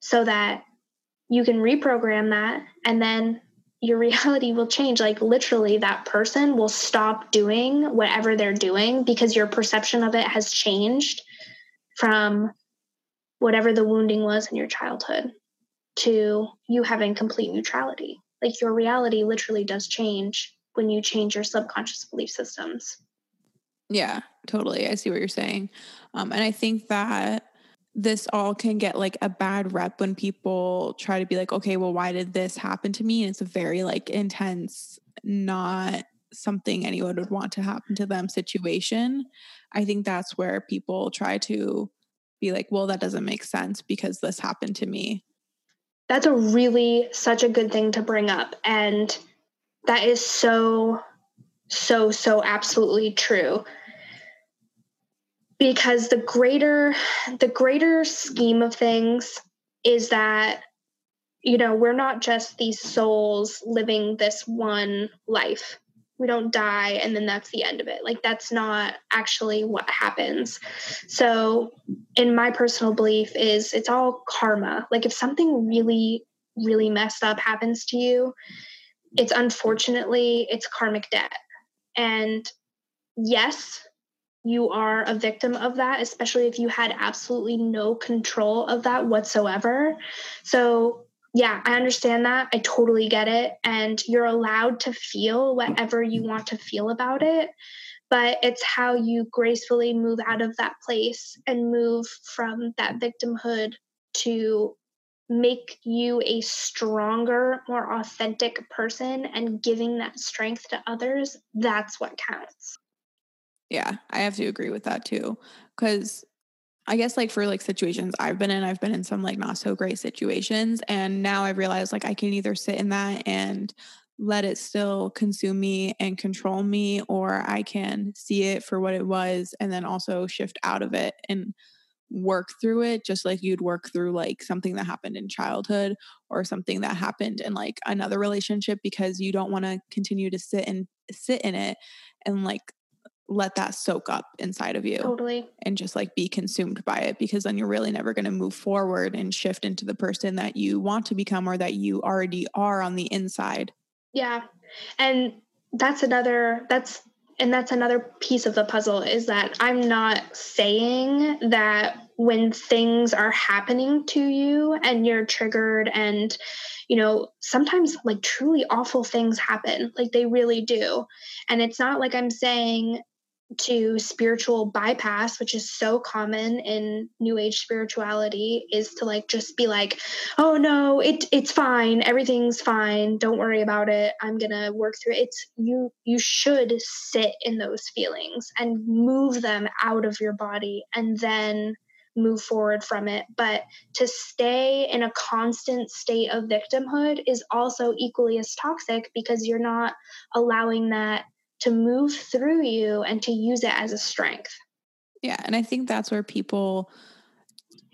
so that you can reprogram that and then your reality will change. Like literally that person will stop doing whatever they're doing because your perception of it has changed from whatever the wounding was in your childhood to you having complete neutrality. Like your reality literally does change when you change your subconscious belief systems. Yeah, totally. I see what you're saying. Um, and I think that this all can get like a bad rep when people try to be like, okay, well, why did this happen to me? And it's a very like intense, not something anyone would want to happen to them situation. I think that's where people try to be like, well, that doesn't make sense because this happened to me. That's a really such a good thing to bring up. And that is so, so, so absolutely true. Because the greater, the greater scheme of things is that, you know, we're not just these souls living this one life. We don't die and then that's the end of it. Like, that's not actually what happens. So, in my personal belief, is it's all karma. Like, if something really, really messed up happens to you, it's unfortunately it's karmic debt. And yes you are a victim of that especially if you had absolutely no control of that whatsoever. So yeah i understand that. I totally get it. And you're allowed to feel whatever you want to feel about it but it's how you gracefully move out of that place and move from that victimhood to make you a stronger, more authentic person and giving that strength to others, that's what counts. Yeah, I have to agree with that too. Cause I guess like for like situations I've been in, I've been in some like not so great situations. And now I realize like I can either sit in that and let it still consume me and control me, or I can see it for what it was and then also shift out of it and work through it just like you'd work through like something that happened in childhood or something that happened in like another relationship because you don't want to continue to sit and sit in it and like let that soak up inside of you totally. and just like be consumed by it because then you're really never going to move forward and shift into the person that you want to become or that you already are on the inside. Yeah and that's another that's and that's another piece of the puzzle is that I'm not saying that when things are happening to you and you're triggered and you know sometimes like truly awful things happen like they really do and it's not like I'm saying to spiritual bypass, which is so common in new age spirituality, is to like just be like, "Oh no, it it's fine. Everything's fine. Don't worry about it. I'm to work through it." It's you you should sit in those feelings and move them out of your body and then move forward from it. But to stay in a constant state of victimhood is also equally as toxic because you're not allowing that to move through you and to use it as a strength. Yeah. And I think that's where people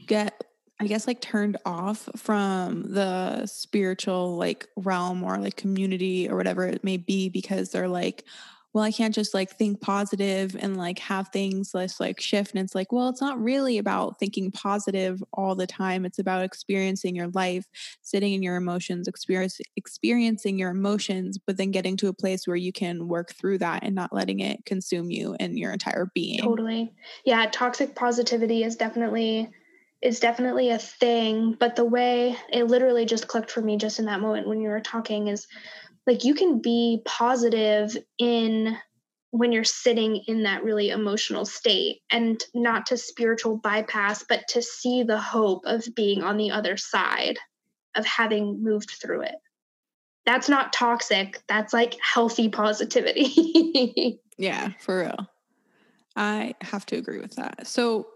get I guess like turned off from the spiritual like realm or like community or whatever it may be because they're like, well, I can't just like think positive and like have things less like shift. And it's like, well, it's not really about thinking positive all the time. It's about experiencing your life, sitting in your emotions, experience, experiencing your emotions, but then getting to a place where you can work through that and not letting it consume you and your entire being. Totally. Yeah. Toxic positivity is definitely is definitely a thing but the way it literally just clicked for me just in that moment when you were talking is like you can be positive in when you're sitting in that really emotional state and not to spiritual bypass but to see the hope of being on the other side of having moved through it. That's not toxic. That's like healthy positivity. Yeah for real. I have to agree with that. So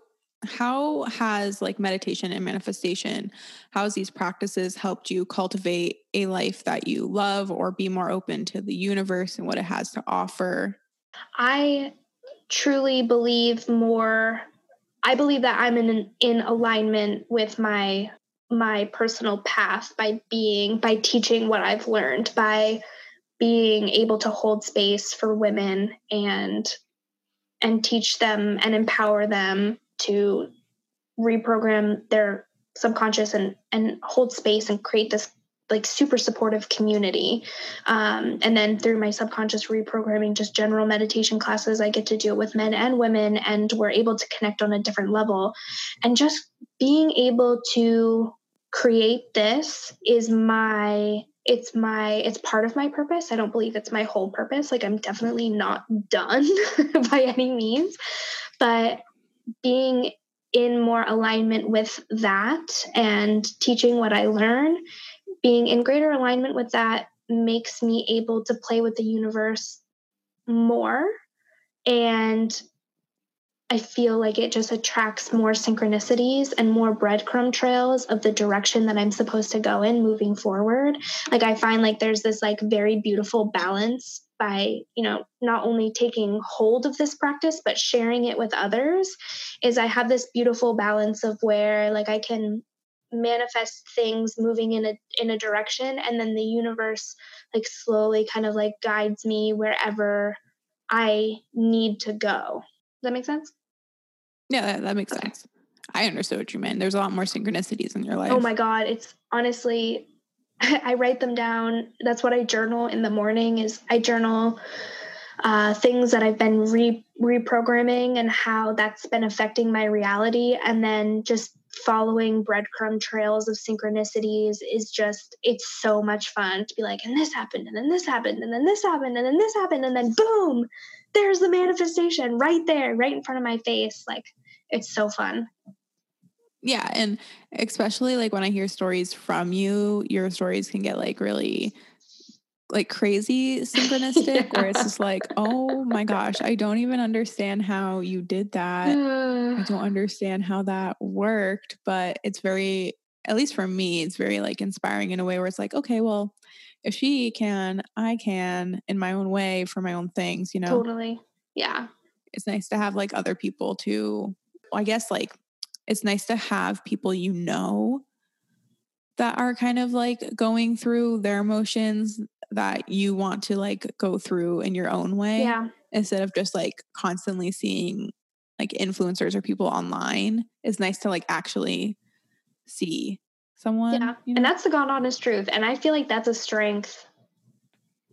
how has like meditation and manifestation how has these practices helped you cultivate a life that you love or be more open to the universe and what it has to offer? I truly believe more i believe that i'm in in alignment with my my personal path by being by teaching what i've learned by being able to hold space for women and and teach them and empower them to reprogram their subconscious and and hold space and create this like super supportive community. Um, and then through my subconscious reprogramming just general meditation classes i get to deal with men and women and we're able to connect on a different level. And just being able to create this is my it's my it's part of my purpose. I don't believe it's my whole purpose. Like i'm definitely not done by any means. But being in more alignment with that and teaching what I learn, being in greater alignment with that makes me able to play with the universe more. And I feel like it just attracts more synchronicities and more breadcrumb trails of the direction that I'm supposed to go in moving forward. Like I find like there's this like very beautiful balance by you know not only taking hold of this practice but sharing it with others is i have this beautiful balance of where like i can manifest things moving in a in a direction and then the universe like slowly kind of like guides me wherever i need to go. Does that make sense? Yeah that, that makes okay. sense. I understood what you meant. There's a lot more synchronicities in your oh life. oh my god it's honestly I write them down. That's what I journal in the morning is I journal uh, things that I've been re- reprogramming and how that's been affecting my reality. And then just following breadcrumb trails of synchronicities is just, it's so much fun to be like, and this happened, and then this happened, and then this happened, and then this happened, and then boom, there's the manifestation right there, right in front of my face. Like, it's so fun. Yeah. And especially like when I hear stories from you, your stories can get like really like crazy synchronistic yeah. where it's just like, oh my gosh, I don't even understand how you did that. I don't understand how that worked, but it's very, at least for me, it's very like inspiring in a way where it's like, okay, well, if she can, I can in my own way for my own things, you know? Totally. Yeah. It's nice to have like other people to, I guess, like it's nice to have people you know that are kind of like going through their emotions that you want to like go through in your own way. Yeah. Instead of just like constantly seeing like influencers or people online. It's nice to like actually see someone. Yeah. You know? And that's the God honest truth. And I feel like that's a strength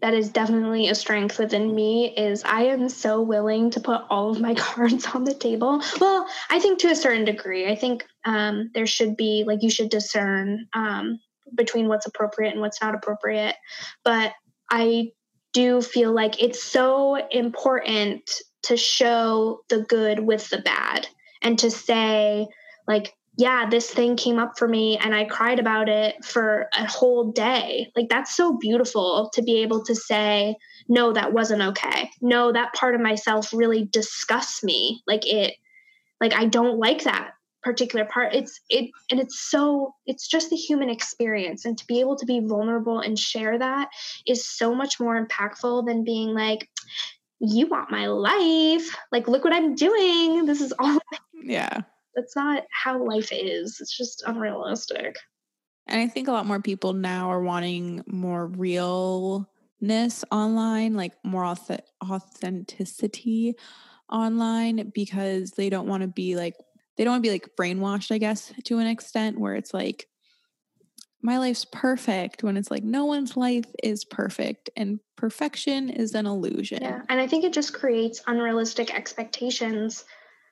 that is definitely a strength within me is I am so willing to put all of my cards on the table. Well, I think to a certain degree. I think um, there should be like you should discern um, between what's appropriate and what's not appropriate. But I do feel like it's so important to show the good with the bad and to say like yeah, this thing came up for me and I cried about it for a whole day. Like, that's so beautiful to be able to say, no, that wasn't okay. No, that part of myself really disgusts me. Like, it, like, I don't like that particular part. It's, it, and it's so, it's just the human experience. And to be able to be vulnerable and share that is so much more impactful than being like, you want my life. Like, look what I'm doing. This is all. Yeah. That's not how life is. It's just unrealistic. And I think a lot more people now are wanting more realness online, like more auth- authenticity online because they don't want to be like, they don't want to be like brainwashed, I guess, to an extent where it's like, my life's perfect when it's like no one's life is perfect and perfection is an illusion. Yeah. And I think it just creates unrealistic expectations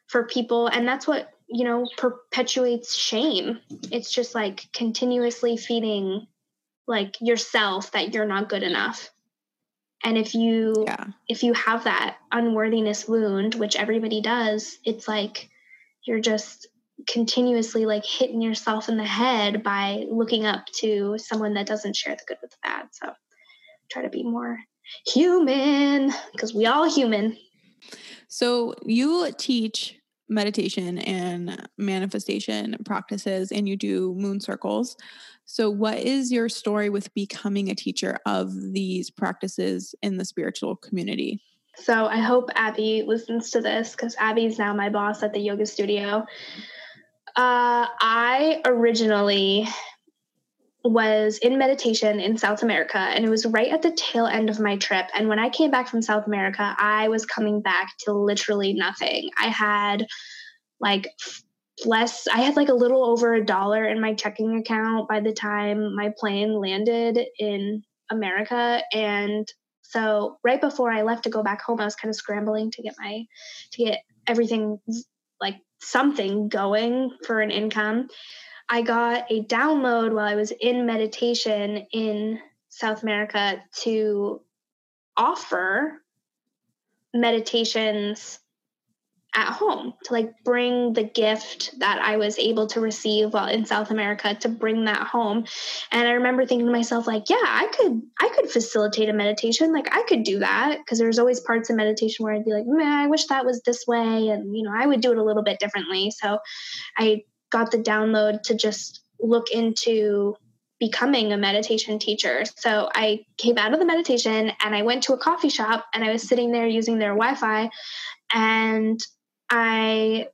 for people. And that's what, you know, perpetuates shame. It's just like continuously feeding like yourself that you're not good enough. And if you yeah. if you have that unworthiness wound, which everybody does, it's like you're just continuously like hitting yourself in the head by looking up to someone that doesn't share the good with the bad. So try to be more human because we all human. So you teach meditation and manifestation practices and you do moon circles. So what is your story with becoming a teacher of these practices in the spiritual community? So I hope Abby listens to this because Abby's now my boss at the yoga studio. Uh, I originally was in meditation in South America, and it was right at the tail end of my trip. And when I came back from South America, I was coming back to literally nothing. I had like less, I had like a little over a dollar in my checking account by the time my plane landed in America. And so right before I left to go back home, I was kind of scrambling to get my, to get everything like something going for an income. I got a download while I was in meditation in South America to offer meditations at home to like bring the gift that I was able to receive while in South America to bring that home. And I remember thinking to myself like, yeah, I could I could facilitate a meditation. Like I could do that because there's always parts of meditation where I'd be like, man, I wish that was this way and you know, I would do it a little bit differently. So I got the download to just look into becoming a meditation teacher. So I came out of the meditation and I went to a coffee shop and I was sitting there using their Wi-Fi and I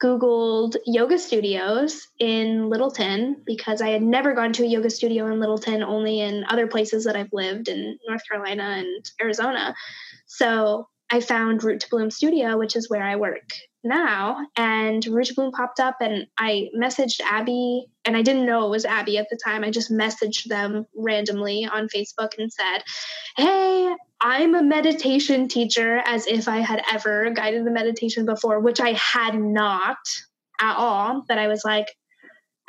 Googled yoga studios in Littleton because I had never gone to a yoga studio in Littleton, only in other places that I've lived in North Carolina and Arizona. So I found Root to Bloom Studio, which is where I work now. And Rich Bloom popped up, and I messaged Abby, and I didn't know it was Abby at the time. I just messaged them randomly on Facebook and said, Hey, I'm a meditation teacher, as if I had ever guided the meditation before, which I had not at all. But I was like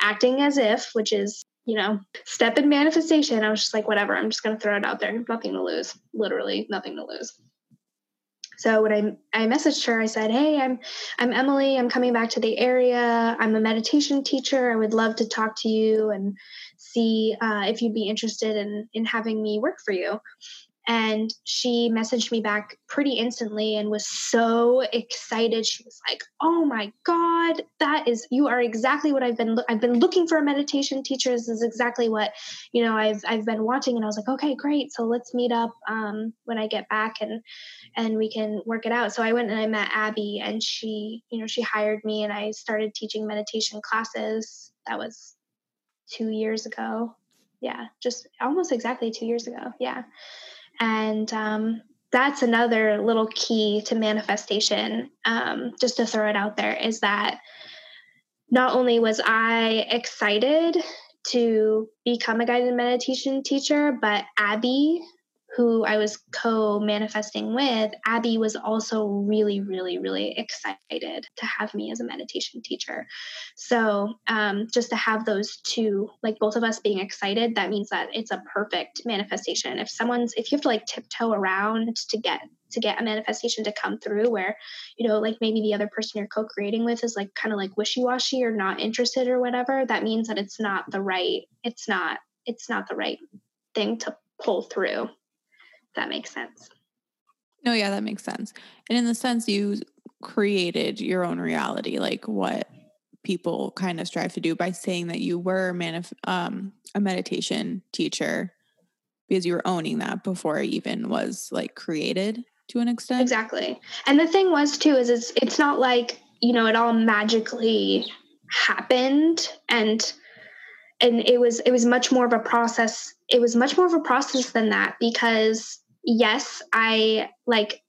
acting as if, which is you know, step in manifestation. I was just like, whatever, I'm just going to throw it out there. Nothing to lose. Literally, nothing to lose. So when I I messaged her, I said, "Hey, I'm I'm Emily. I'm coming back to the area. I'm a meditation teacher. I would love to talk to you and see uh, if you'd be interested in in having me work for you." And she messaged me back pretty instantly and was so excited. She was like oh my god that is you are exactly what i've been i've been looking for a meditation teacher. This is exactly what you know i've i've been wanting. And i was like okay great. So let's meet up um, when i get back and and we can work it out. So i went and i met abby and she you know she hired me and i started teaching meditation classes. That was two years ago. Yeah just almost exactly two years ago. Yeah and um, that's another little key to manifestation, um, just to throw it out there, is that not only was I excited to become a guided meditation teacher, but Abby, who I was co manifesting with, Abby was also really, really, really excited to have me as a meditation teacher. So, um, just to have those two, like both of us being excited, that means that it's a perfect manifestation. If someone's, if you have to like tiptoe around to get to get a manifestation to come through where you know like maybe the other person you're co-creating with is like kind of like wishy-washy or not interested or whatever that means that it's not the right it's not it's not the right thing to pull through that makes sense. No, yeah, that makes sense. And in the sense you created your own reality, like what people kind of strive to do by saying that you were manif- um, a meditation teacher. because you were owning that before it even was like created to an extent. Exactly. And the thing was too is it's it's not like, you know, it all magically happened and and it was it was much more of a process. It was much more of a process than that because yes, I like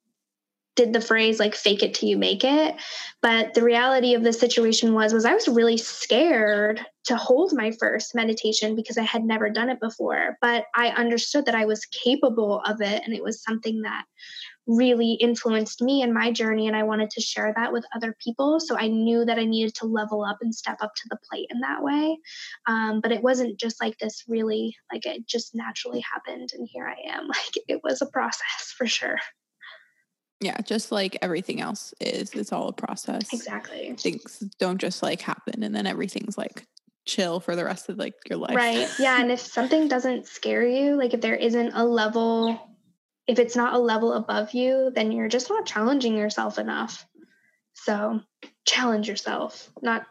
did the phrase like fake it till you make it but the reality of the situation was was i was really scared to hold my first meditation because i had never done it before but i understood that i was capable of it and it was something that really influenced me in my journey and i wanted to share that with other people so i knew that i needed to level up and step up to the plate in that way um, but it wasn't just like this really like it just naturally happened and here i am like it was a process for sure yeah, just like everything else is, it's all a process. Exactly. Things don't just like happen and then everything's like chill for the rest of like your life. Right. Yeah. And if something doesn't scare you, like if there isn't a level, if it's not a level above you, then you're just not challenging yourself enough. So challenge yourself, not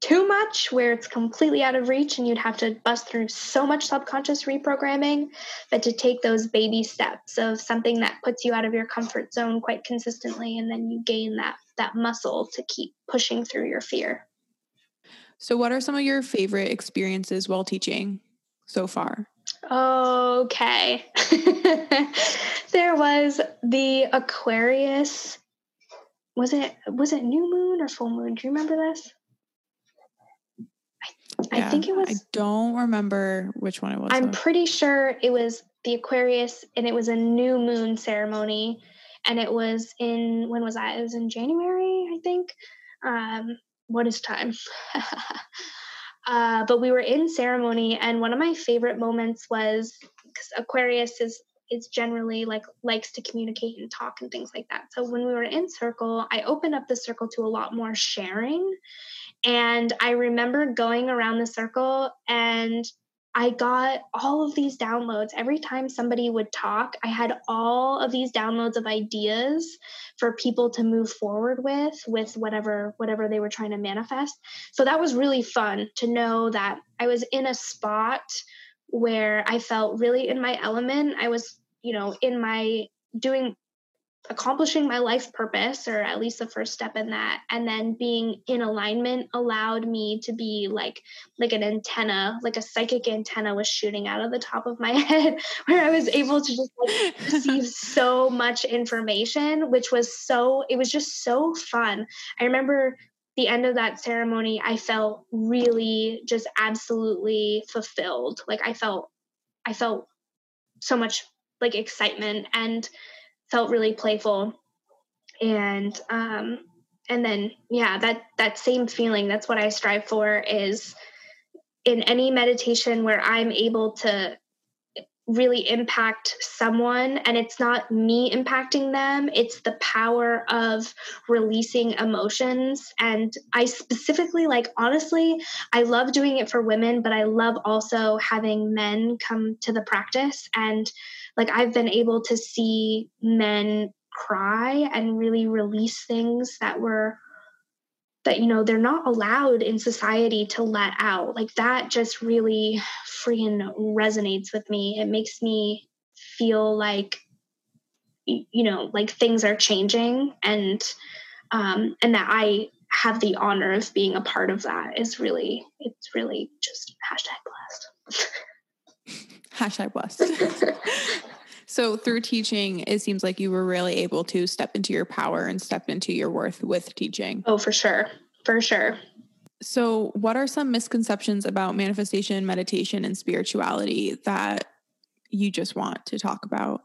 too much where it's completely out of reach and you'd have to bust through so much subconscious reprogramming, but to take those baby steps of something that puts you out of your comfort zone quite consistently and then you gain that that muscle to keep pushing through your fear. So what are some of your favorite experiences while teaching so far? Okay. there was the Aquarius was it was it new moon or full moon? Do you remember this? Yeah, I think it was. I don't remember which one it was. I'm though. pretty sure it was the Aquarius, and it was a new moon ceremony, and it was in when was that? It was in January, I think. Um, what is time? uh, but we were in ceremony, and one of my favorite moments was because Aquarius is is generally like likes to communicate and talk and things like that. So when we were in circle, I opened up the circle to a lot more sharing and I remember going around the circle and I got all of these downloads. Every time somebody would talk, I had all of these downloads of ideas for people to move forward with with whatever whatever they were trying to manifest. So that was really fun to know that I was in a spot where I felt really in my element. I was, you know, in my doing accomplishing my life purpose or at least the first step in that and then being in alignment allowed me to be like like an antenna like a psychic antenna was shooting out of the top of my head where i was able to just like receive so much information which was so it was just so fun. I remember the end of that ceremony i felt really just absolutely fulfilled. Like i felt i felt so much like excitement and felt really playful. And um and then yeah that that same feeling that's what i strive for is in any meditation where i'm able to really impact someone and it's not me impacting them it's the power of releasing emotions. And i specifically like honestly i love doing it for women but i love also having men come to the practice. And like I've been able to see men cry and really release things that were that you know they're not allowed in society to let out. Like that just really freaking resonates with me. It makes me feel like you know like things are changing and um and that i have the honor of being a part of that is really it's really just hashtag blessed. Hashtag blessed. so through teaching, it seems like you were really able to step into your power and step into your worth with teaching. Oh, for sure. For sure. So, what are some misconceptions about manifestation, meditation, and spirituality that you just want to talk about?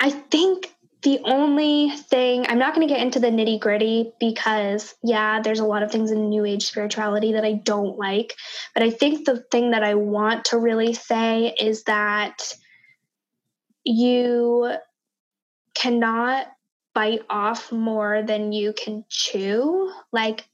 I think the only thing I'm not going to get into the nitty gritty because, yeah, there's a lot of things in New Age spirituality that I don't like. But I think the thing that I want to really say is that you cannot bite off more than you can chew. Like,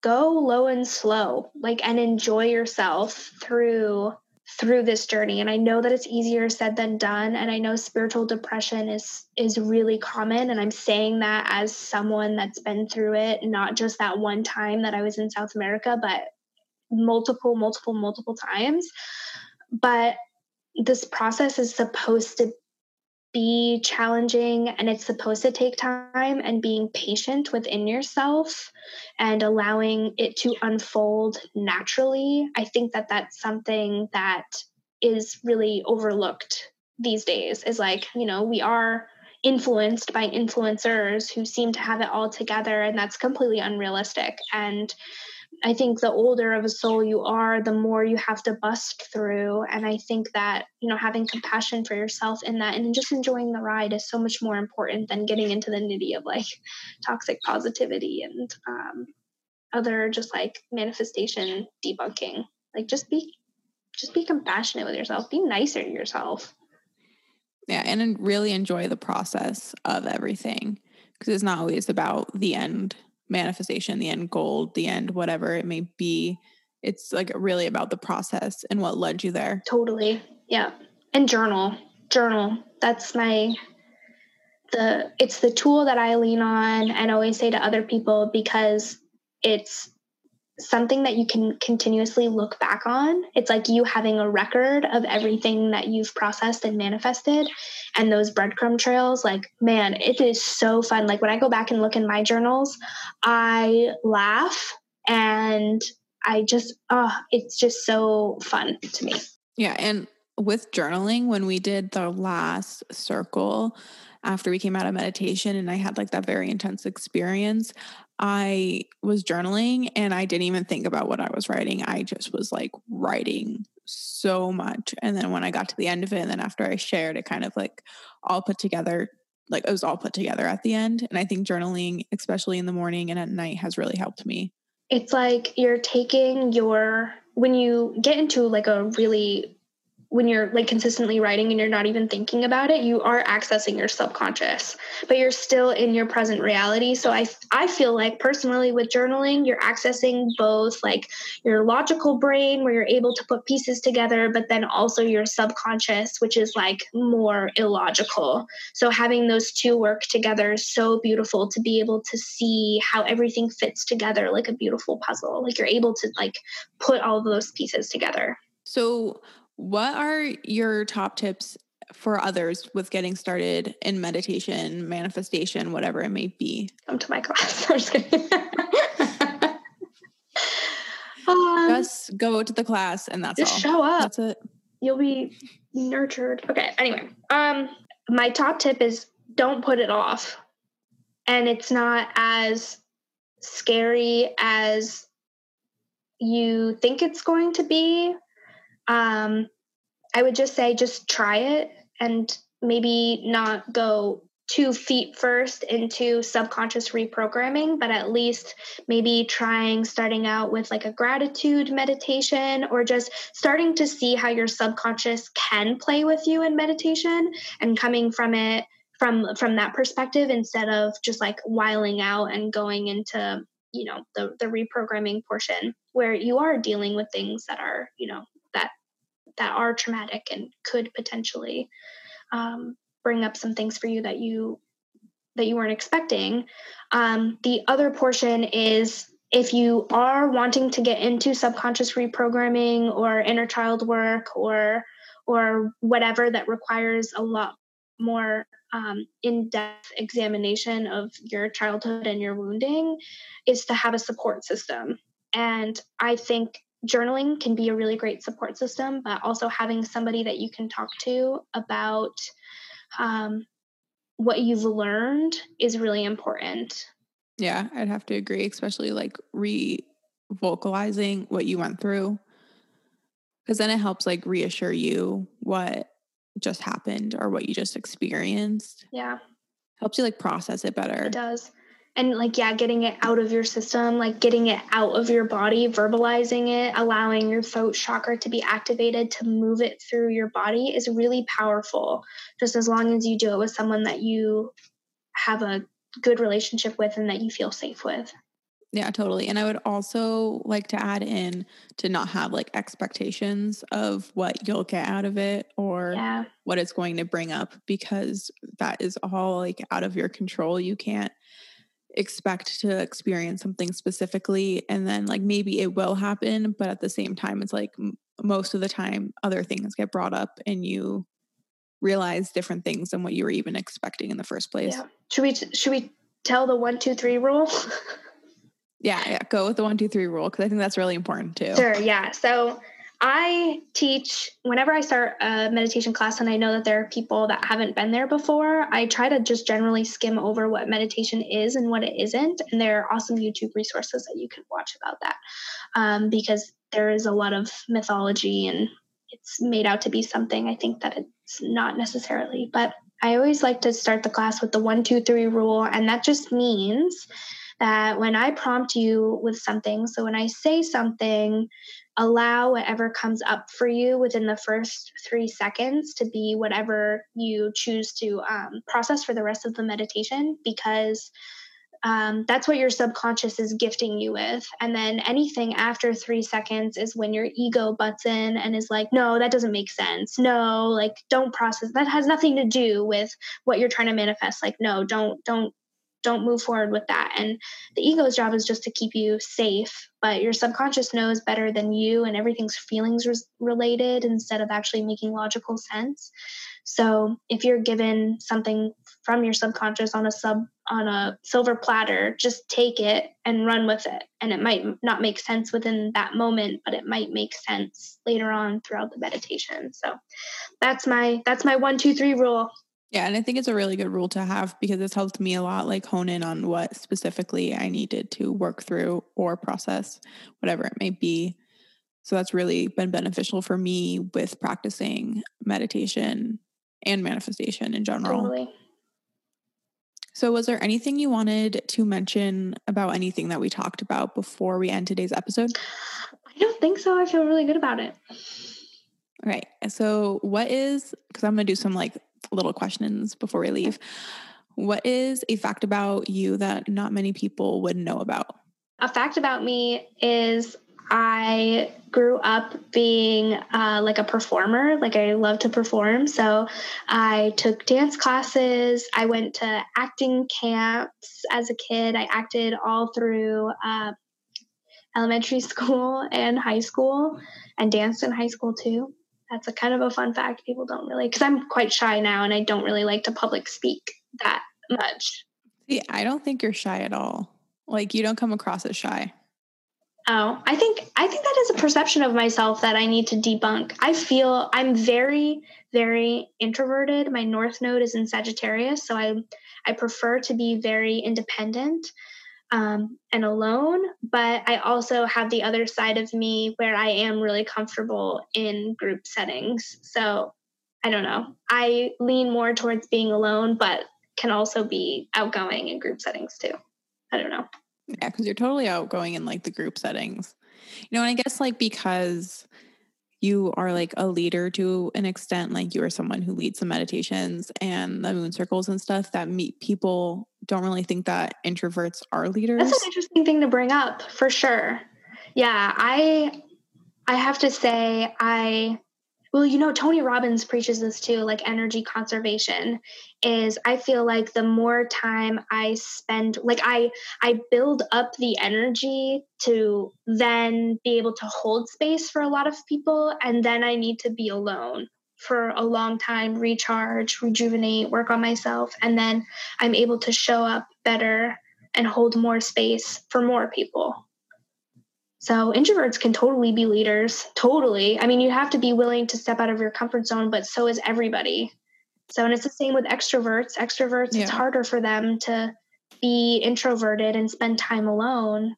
go low and slow, like, and enjoy yourself through through this journey and i know that it's easier said than done and i know spiritual depression is is really common and i'm saying that as someone that's been through it not just that one time that i was in south america but multiple multiple multiple times but this process is supposed to be challenging and it's supposed to take time and being patient within yourself and allowing it to unfold naturally i think that that's something that is really overlooked these days is like you know we are influenced by influencers who seem to have it all together and that's completely unrealistic. And I think the older of a soul you are, the more you have to bust through. And I think that, you know, having compassion for yourself in that and just enjoying the ride is so much more important than getting into the nitty of like toxic positivity and um, other just like manifestation debunking. Like just be just be compassionate with yourself. Be nicer to yourself. Yeah, and really enjoy the process of everything because it's not always about the end manifestation, the end goal, the end whatever it may be. It's like really about the process and what led you there. Totally. Yeah. And journal. Journal. That's my the it's the tool that I lean on and always say to other people because it's something that you can continuously look back on. It's like you having a record of everything that you've processed and manifested and those breadcrumb trails. Like, man, it is so fun. Like, when I go back and look in my journals, I laugh and I just, oh, it's just so fun to me. Yeah. And with journaling, when we did the last circle, after we came out of meditation and I had like that very intense experience, I was journaling and I didn't even think about what I was writing. I just was like writing so much. And then when I got to the end of it, and then after I shared, it kind of like all put together, like it was all put together at the end. And I think journaling, especially in the morning and at night, has really helped me. It's like you're taking your, when you get into like a really when you're like consistently writing and you're not even thinking about it you are accessing your subconscious but you're still in your present reality. So i i feel like personally with journaling you're accessing both like your logical brain where you're able to put pieces together but then also your subconscious which is like more illogical. So having those two work together is so beautiful to be able to see how everything fits together like a beautiful puzzle like you're able to like put all of those pieces together. So what are your top tips for others with getting started in meditation, manifestation, whatever it may be? Come to my class. just, um, just go to the class and that's all. just all. show up. That's it. You'll be nurtured. Okay. Anyway, um, my top tip is don't put it off. And it's not as scary as you think it's going to be um, I would just say just try it and maybe not go two feet first into subconscious reprogramming, but at least maybe trying starting out with like a gratitude meditation or just starting to see how your subconscious can play with you in meditation and coming from it from from that perspective instead of just like wiling out and going into you know the the reprogramming portion where you are dealing with things that are you know that that are traumatic and could potentially um, bring up some things for you that you that you weren't expecting. Um, the other portion is if you are wanting to get into subconscious reprogramming or inner child work or or whatever that requires a lot more um, in-depth examination of your childhood and your wounding is to have a support system and i think journaling can be a really great support system, but also having somebody that you can talk to about um, what you've learned is really important. Yeah, I'd have to agree, especially like re vocalizing what you went through. Because then it helps like reassure you what just happened or what you just experienced. Yeah. Helps you like process it better. It does and like yeah getting it out of your system like getting it out of your body verbalizing it allowing your throat chakra to be activated to move it through your body is really powerful. Just as long as you do it with someone that you have a good relationship with and that you feel safe with. Yeah totally. And i would also like to add in to not have like expectations of what you'll get out of it or yeah. what it's going to bring up because that is all like out of your control. You can't expect to experience something specifically and then like maybe it will happen but at the same time it's like most of the time other things get brought up and you realize different things than what you were even expecting in the first place. Yeah. Should we should we tell the one two three rule? yeah, yeah. Go with the one two three rule because I think that's really important too. Sure. Yeah. So I teach whenever I start a meditation class and I know that there are people that haven't been there before, I try to just generally skim over what meditation is and what it isn't. And there are awesome YouTube resources that you can watch about that um, because there is a lot of mythology and it's made out to be something I think that it's not necessarily. But I always like to start the class with the one, two, three rule. And that just means that when I prompt you with something, so when I say something, allow whatever comes up for you within the first three seconds to be whatever you choose to um, process for the rest of the meditation because um, that's what your subconscious is gifting you with. And then anything after three seconds is when your ego butts in and is like, no, that doesn't make sense. No, like don't process. That has nothing to do with what you're trying to manifest. Like, no, don't, don't don't move forward with that. And the ego's job is just to keep you safe, but your subconscious knows better than you, and everything's feelings related instead of actually making logical sense. So if you're given something from your subconscious on a sub on a silver platter, just take it and run with it. And it might not make sense within that moment, but it might make sense later on throughout the meditation. So that's my that's my one, two, three rule. Yeah, and I think it's a really good rule to have because it's helped me a lot, like hone in on what specifically I needed to work through or process, whatever it may be. So that's really been beneficial for me with practicing meditation and manifestation in general. Totally. So, was there anything you wanted to mention about anything that we talked about before we end today's episode? I don't think so. I feel really good about it. All right. So, what is, because I'm going to do some like little questions before we leave. What is a fact about you that not many people would know about? A fact about me is I grew up being uh, like a performer. Like I love to perform. So I took dance classes. I went to acting camps as a kid. I acted all through uh, elementary school and high school and danced in high school too that's a kind of a fun fact. People don't really because i'm quite shy now and i don't really like to public speak that much. See i don't think you're shy at all. Like you don't come across as shy. Oh i think i think that is a perception of myself that i need to debunk. I feel i'm very very introverted. My north node is in sagittarius so i i prefer to be very independent um, and alone. But I also have the other side of me where I am really comfortable in group settings. So I don't know. I lean more towards being alone, but can also be outgoing in group settings too. I don't know. Yeah, because you're totally outgoing in like the group settings. You know, and I guess like because you are like a leader to an extent like you are someone who leads the meditations and the moon circles and stuff that meet people don't really think that introverts are leaders that's an interesting thing to bring up for sure. Yeah i i have to say i well you know tony robbins preaches this too like energy conservation is i feel like the more time i spend like i i build up the energy to then be able to hold space for a lot of people and then i need to be alone for a long time recharge rejuvenate work on myself and then i'm able to show up better and hold more space for more people so introverts can totally be leaders. Totally. I mean, you have to be willing to step out of your comfort zone, but so is everybody. So, and it's the same with extroverts. Extroverts, yeah. it's harder for them to be introverted and spend time alone,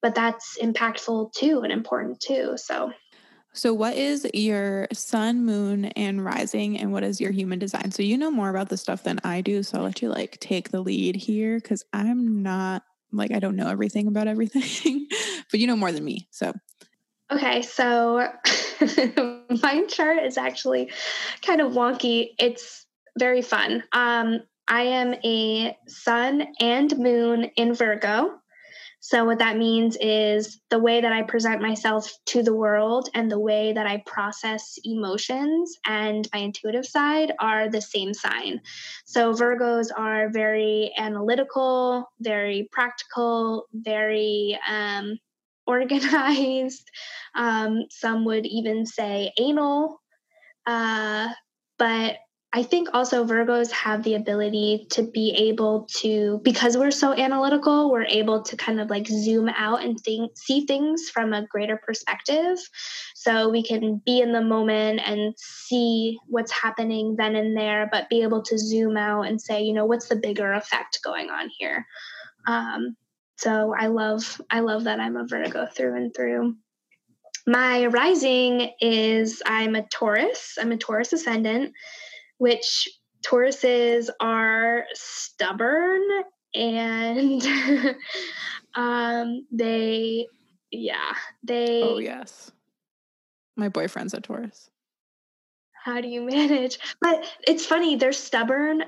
but that's impactful too and important too. So, so what is your sun, moon, and rising, and what is your human design? So you know more about the stuff than I do. So I'll let you like take the lead here because I'm not like I don't know everything about everything, but you know more than me. So okay, so my chart is actually kind of wonky. It's very fun. Um, I am a sun and moon in Virgo. So, what that means is the way that I present myself to the world and the way that I process emotions and my intuitive side are the same sign. So, Virgos are very analytical, very practical, very um, organized. Um, some would even say anal. Uh, but I think also Virgos have the ability to be able to, because we're so analytical, we're able to kind of like zoom out and think, see things from a greater perspective. So we can be in the moment and see what's happening then and there, but be able to zoom out and say, you know, what's the bigger effect going on here? Um, so I love, I love that I'm a Virgo through and through. My rising is I'm a Taurus. I'm a Taurus ascendant which Tauruses are stubborn and um, they, yeah, they. Oh, yes. My boyfriend's a Taurus. How do you manage? But it's funny, they're stubborn,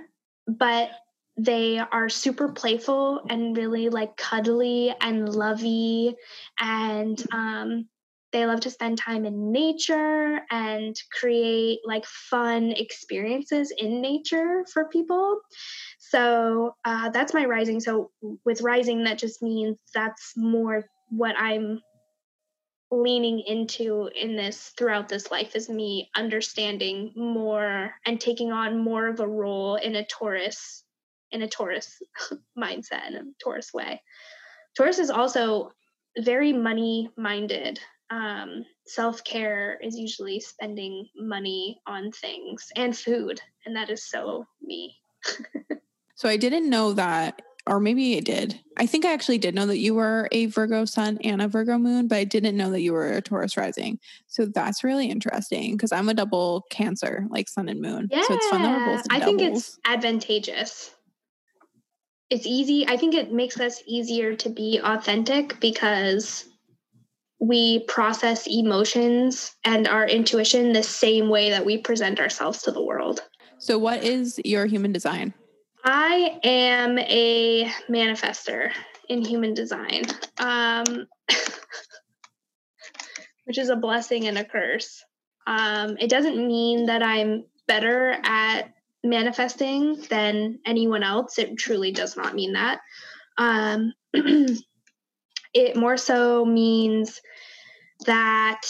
but they are super playful and really like cuddly and lovey and um they love to spend time in nature and create like fun experiences in nature for people. So uh, that's my rising. So with rising, that just means that's more what I'm leaning into in this throughout this life is me understanding more and taking on more of a role in a Taurus in a Taurus mindset in a Taurus way. Taurus is also very money minded um, self care is usually spending money on things and food, and that is so me. so I didn't know that, or maybe I did. I think I actually did know that you were a Virgo sun and a Virgo moon, but I didn't know that you were a Taurus rising. So that's really interesting because I'm a double Cancer, like sun and moon. Yeah, so it's fun that we're both. I think it's advantageous it's easy. I think it makes us easier to be authentic because we process emotions and our intuition the same way that we present ourselves to the world. So, what is your human design? I am a manifester in human design, um, which is a blessing and a curse. Um, it doesn't mean that I'm better at manifesting than anyone else. It truly does not mean that. Um, it more so means that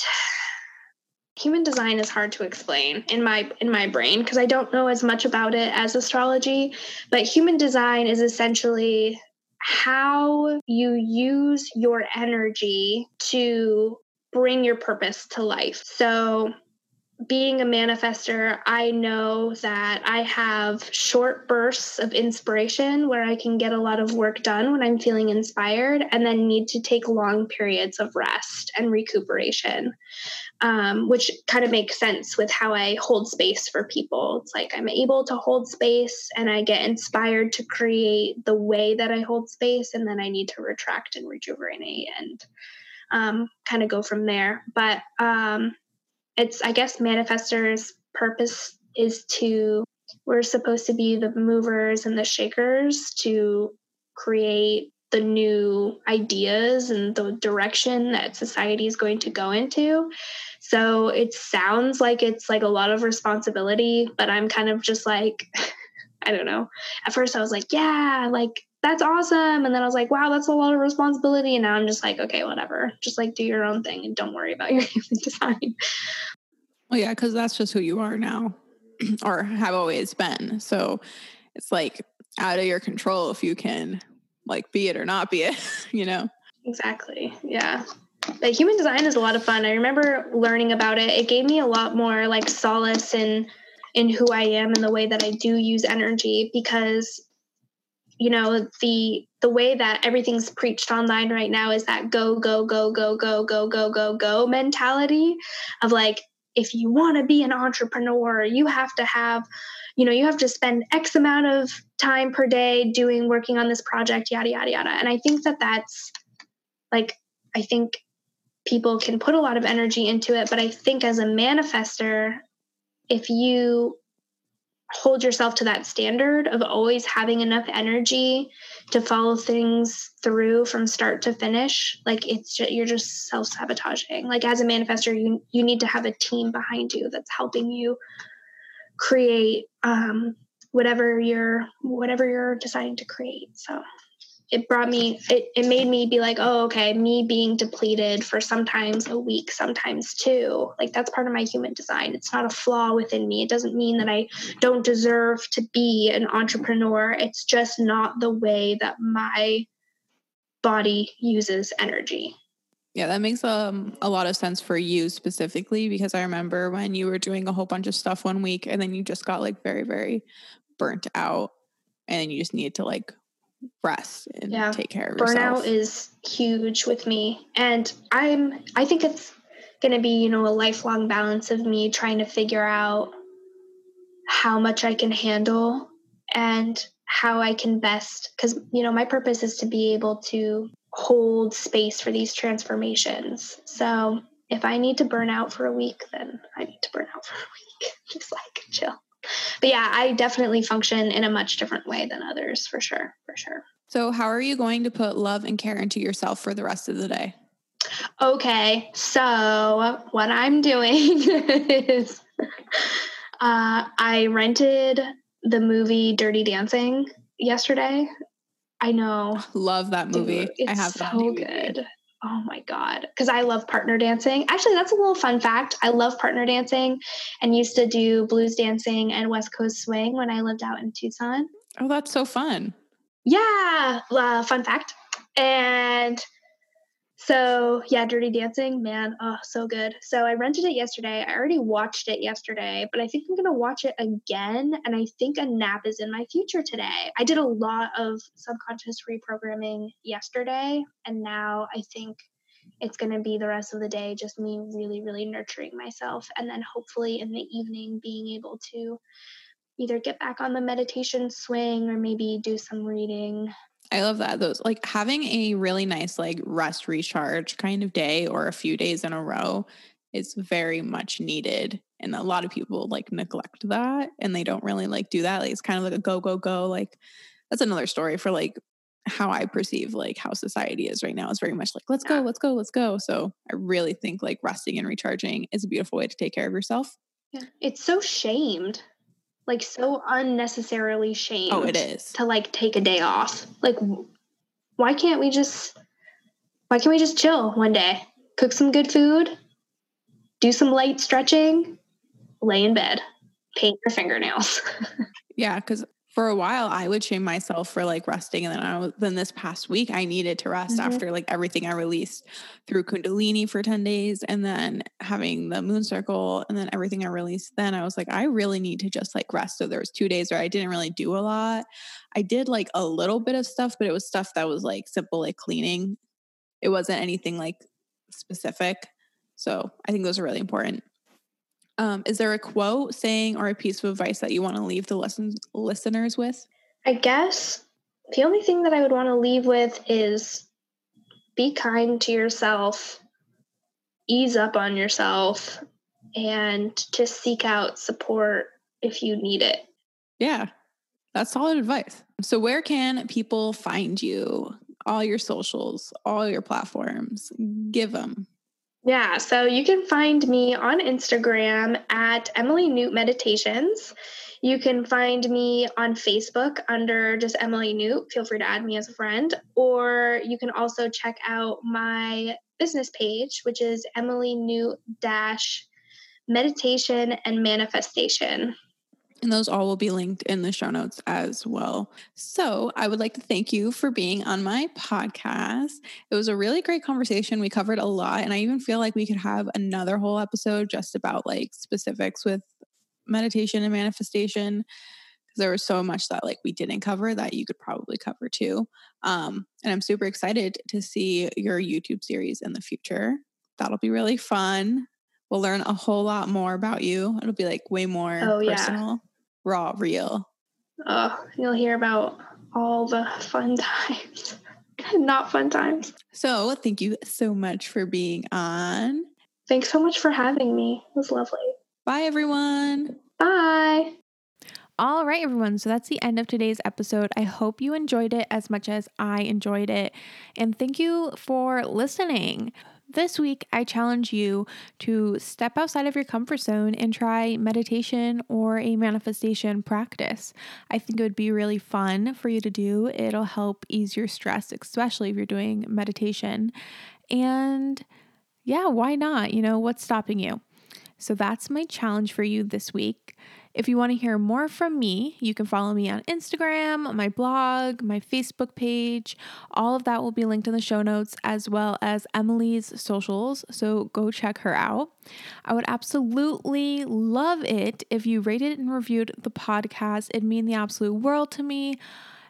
human design is hard to explain in my in my brain because I don't know as much about it as astrology, but human design is essentially how you use your energy to bring your purpose to life. So being a manifester, I know that I have short bursts of inspiration where I can get a lot of work done when I'm feeling inspired, and then need to take long periods of rest and recuperation, um, which kind of makes sense with how I hold space for people. It's like I'm able to hold space and I get inspired to create the way that I hold space, and then I need to retract and rejuvenate and um, kind of go from there. But um, it's i guess manifestors purpose is to we're supposed to be the movers and the shakers to create the new ideas and the direction that society is going to go into. So it sounds like it's like a lot of responsibility but i'm kind of just like i don't know. At first i was like yeah like that's awesome. And then i was like wow that's a lot of responsibility. And now i'm just like okay whatever. Just like do your own thing and don't worry about your human design. Well yeah because that's just who you are now or have always been. So it's like out of your control if you can like be it or not be it you know? Exactly. Yeah. But human design is a lot of fun. I remember learning about it. It gave me a lot more like solace in in who i am and the way that i do use energy because you know the the way that everything's preached online right now is that go go go go go go go go go mentality of like if you want to be an entrepreneur you have to have you know you have to spend x amount of time per day doing working on this project yada yada yada. And i think that that's like i think people can put a lot of energy into it but i think as a manifester if you hold yourself to that standard of always having enough energy to follow things through from start to finish. Like it's just, you're just self-sabotaging. Like as a manifester you you need to have a team behind you that's helping you create um whatever you're whatever you're deciding to create so it brought me it, it made me be like oh okay me being depleted for sometimes a week sometimes two. Like that's part of my human design. It's not a flaw within me. It doesn't mean that i don't deserve to be an entrepreneur. It's just not the way that my body uses energy. Yeah, that makes um, a lot of sense for you specifically because I remember when you were doing a whole bunch of stuff one week and then you just got like very, very burnt out and you just needed to like rest and yeah. take care of yourself. Burnout is huge with me. And I'm I think it's gonna be, you know, a lifelong balance of me trying to figure out how much I can handle and how I can best because you know my purpose is to be able to hold space for these transformations. So if I need to burn out for a week, then I need to burn out for a week. Just like chill. But yeah, I definitely function in a much different way than others for sure. For sure. So, how are you going to put love and care into yourself for the rest of the day? Okay, so what I'm doing is uh, I rented the movie Dirty Dancing yesterday. I know. Love that movie. Dude, it's I have so good. Oh my god, because I love partner dancing. Actually, that's a little fun fact. I love partner dancing, and used to do blues dancing and West Coast swing when I lived out in Tucson. Oh, that's so fun. Yeah, uh, fun fact. And so yeah, Dirty Dancing, man, oh, so good. So I rented it yesterday. I already watched it yesterday, but I think I'm gonna watch it again. And I think a nap is in my future today. I did a lot of subconscious reprogramming yesterday, and now I think it's gonna be the rest of the day just me really, really nurturing myself, and then hopefully in the evening being able to either get back on the meditation swing or maybe do some reading I love that. Those like having a really nice like rest recharge kind of day or a few days in a row is very much needed. And a lot of people like neglect that and they don't really like do that. Like it's kind of like a go, go, go. Like that's another story for like how I perceive like how society is right now. It's very much like, let's go, let's go, let's go. So I really think like resting and recharging is a beautiful way to take care of yourself. Yeah. It's so shamed like so unnecessarily shamed. Oh, it is. To like take a day off. Like why can't we just why can't we just chill one day? Cook some good food, do some light stretching, lay in bed, paint your fingernails. yeah, cuz for a while I would shame myself for like resting and then I was then this past week I needed to rest mm-hmm. after like everything I released through Kundalini for 10 days and then having the moon circle and then everything I released then I was like I really need to just like rest so there was 2 days where I didn't really do a lot. I did like a little bit of stuff but it was stuff that was like simple like cleaning. It wasn't anything like specific. So I think those are really important. Um, is there a quote, saying, or a piece of advice that you want to leave the lessons listeners with? I guess the only thing that I would want to leave with is be kind to yourself, ease up on yourself, and just seek out support if you need it. Yeah, that's solid advice. So, where can people find you? All your socials, all your platforms, give them. Yeah, so you can find me on Instagram at Emily Newt Meditations. You can find me on Facebook under just Emily Newt. Feel free to add me as a friend. Or you can also check out my business page, which is Emily Newt dash meditation and manifestation. And those all will be linked in the show notes as well. So I would like to thank you for being on my podcast. It was a really great conversation. We covered a lot, and I even feel like we could have another whole episode just about like specifics with meditation and manifestation because there was so much that like we didn't cover that you could probably cover too. Um, and I'm super excited to see your YouTube series in the future. That'll be really fun. We'll learn a whole lot more about you. It'll be like way more oh, personal. Yeah raw, real. Oh, you'll hear about all the fun times, not fun times. So, thank you so much for being on. Thanks so much for having me. It was lovely. Bye, everyone. Bye. All right, everyone. So that's the end of today's episode. I hope you enjoyed it as much as I enjoyed it. And thank you for listening. This week, I challenge you to step outside of your comfort zone and try meditation or a manifestation practice. I think it would be really fun for you to do. It'll help ease your stress, especially if you're doing meditation. And yeah, why not? You know, what's stopping you? So that's my challenge for you this week. If you want to hear more from me, you can follow me on Instagram, my blog, my Facebook page. All of that will be linked in the show notes, as well as Emily's socials. So go check her out. I would absolutely love it if you rated and reviewed the podcast. It'd mean the absolute world to me.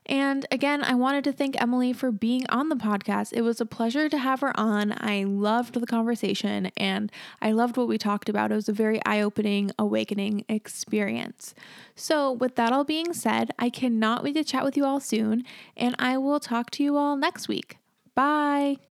And again, I wanted to thank Emily for being on the podcast. It was a pleasure to have her on. I loved the conversation and I loved what we talked about. It was a very eye opening, awakening experience. So, with that all being said, I cannot wait to chat with you all soon, and I will talk to you all next week. Bye.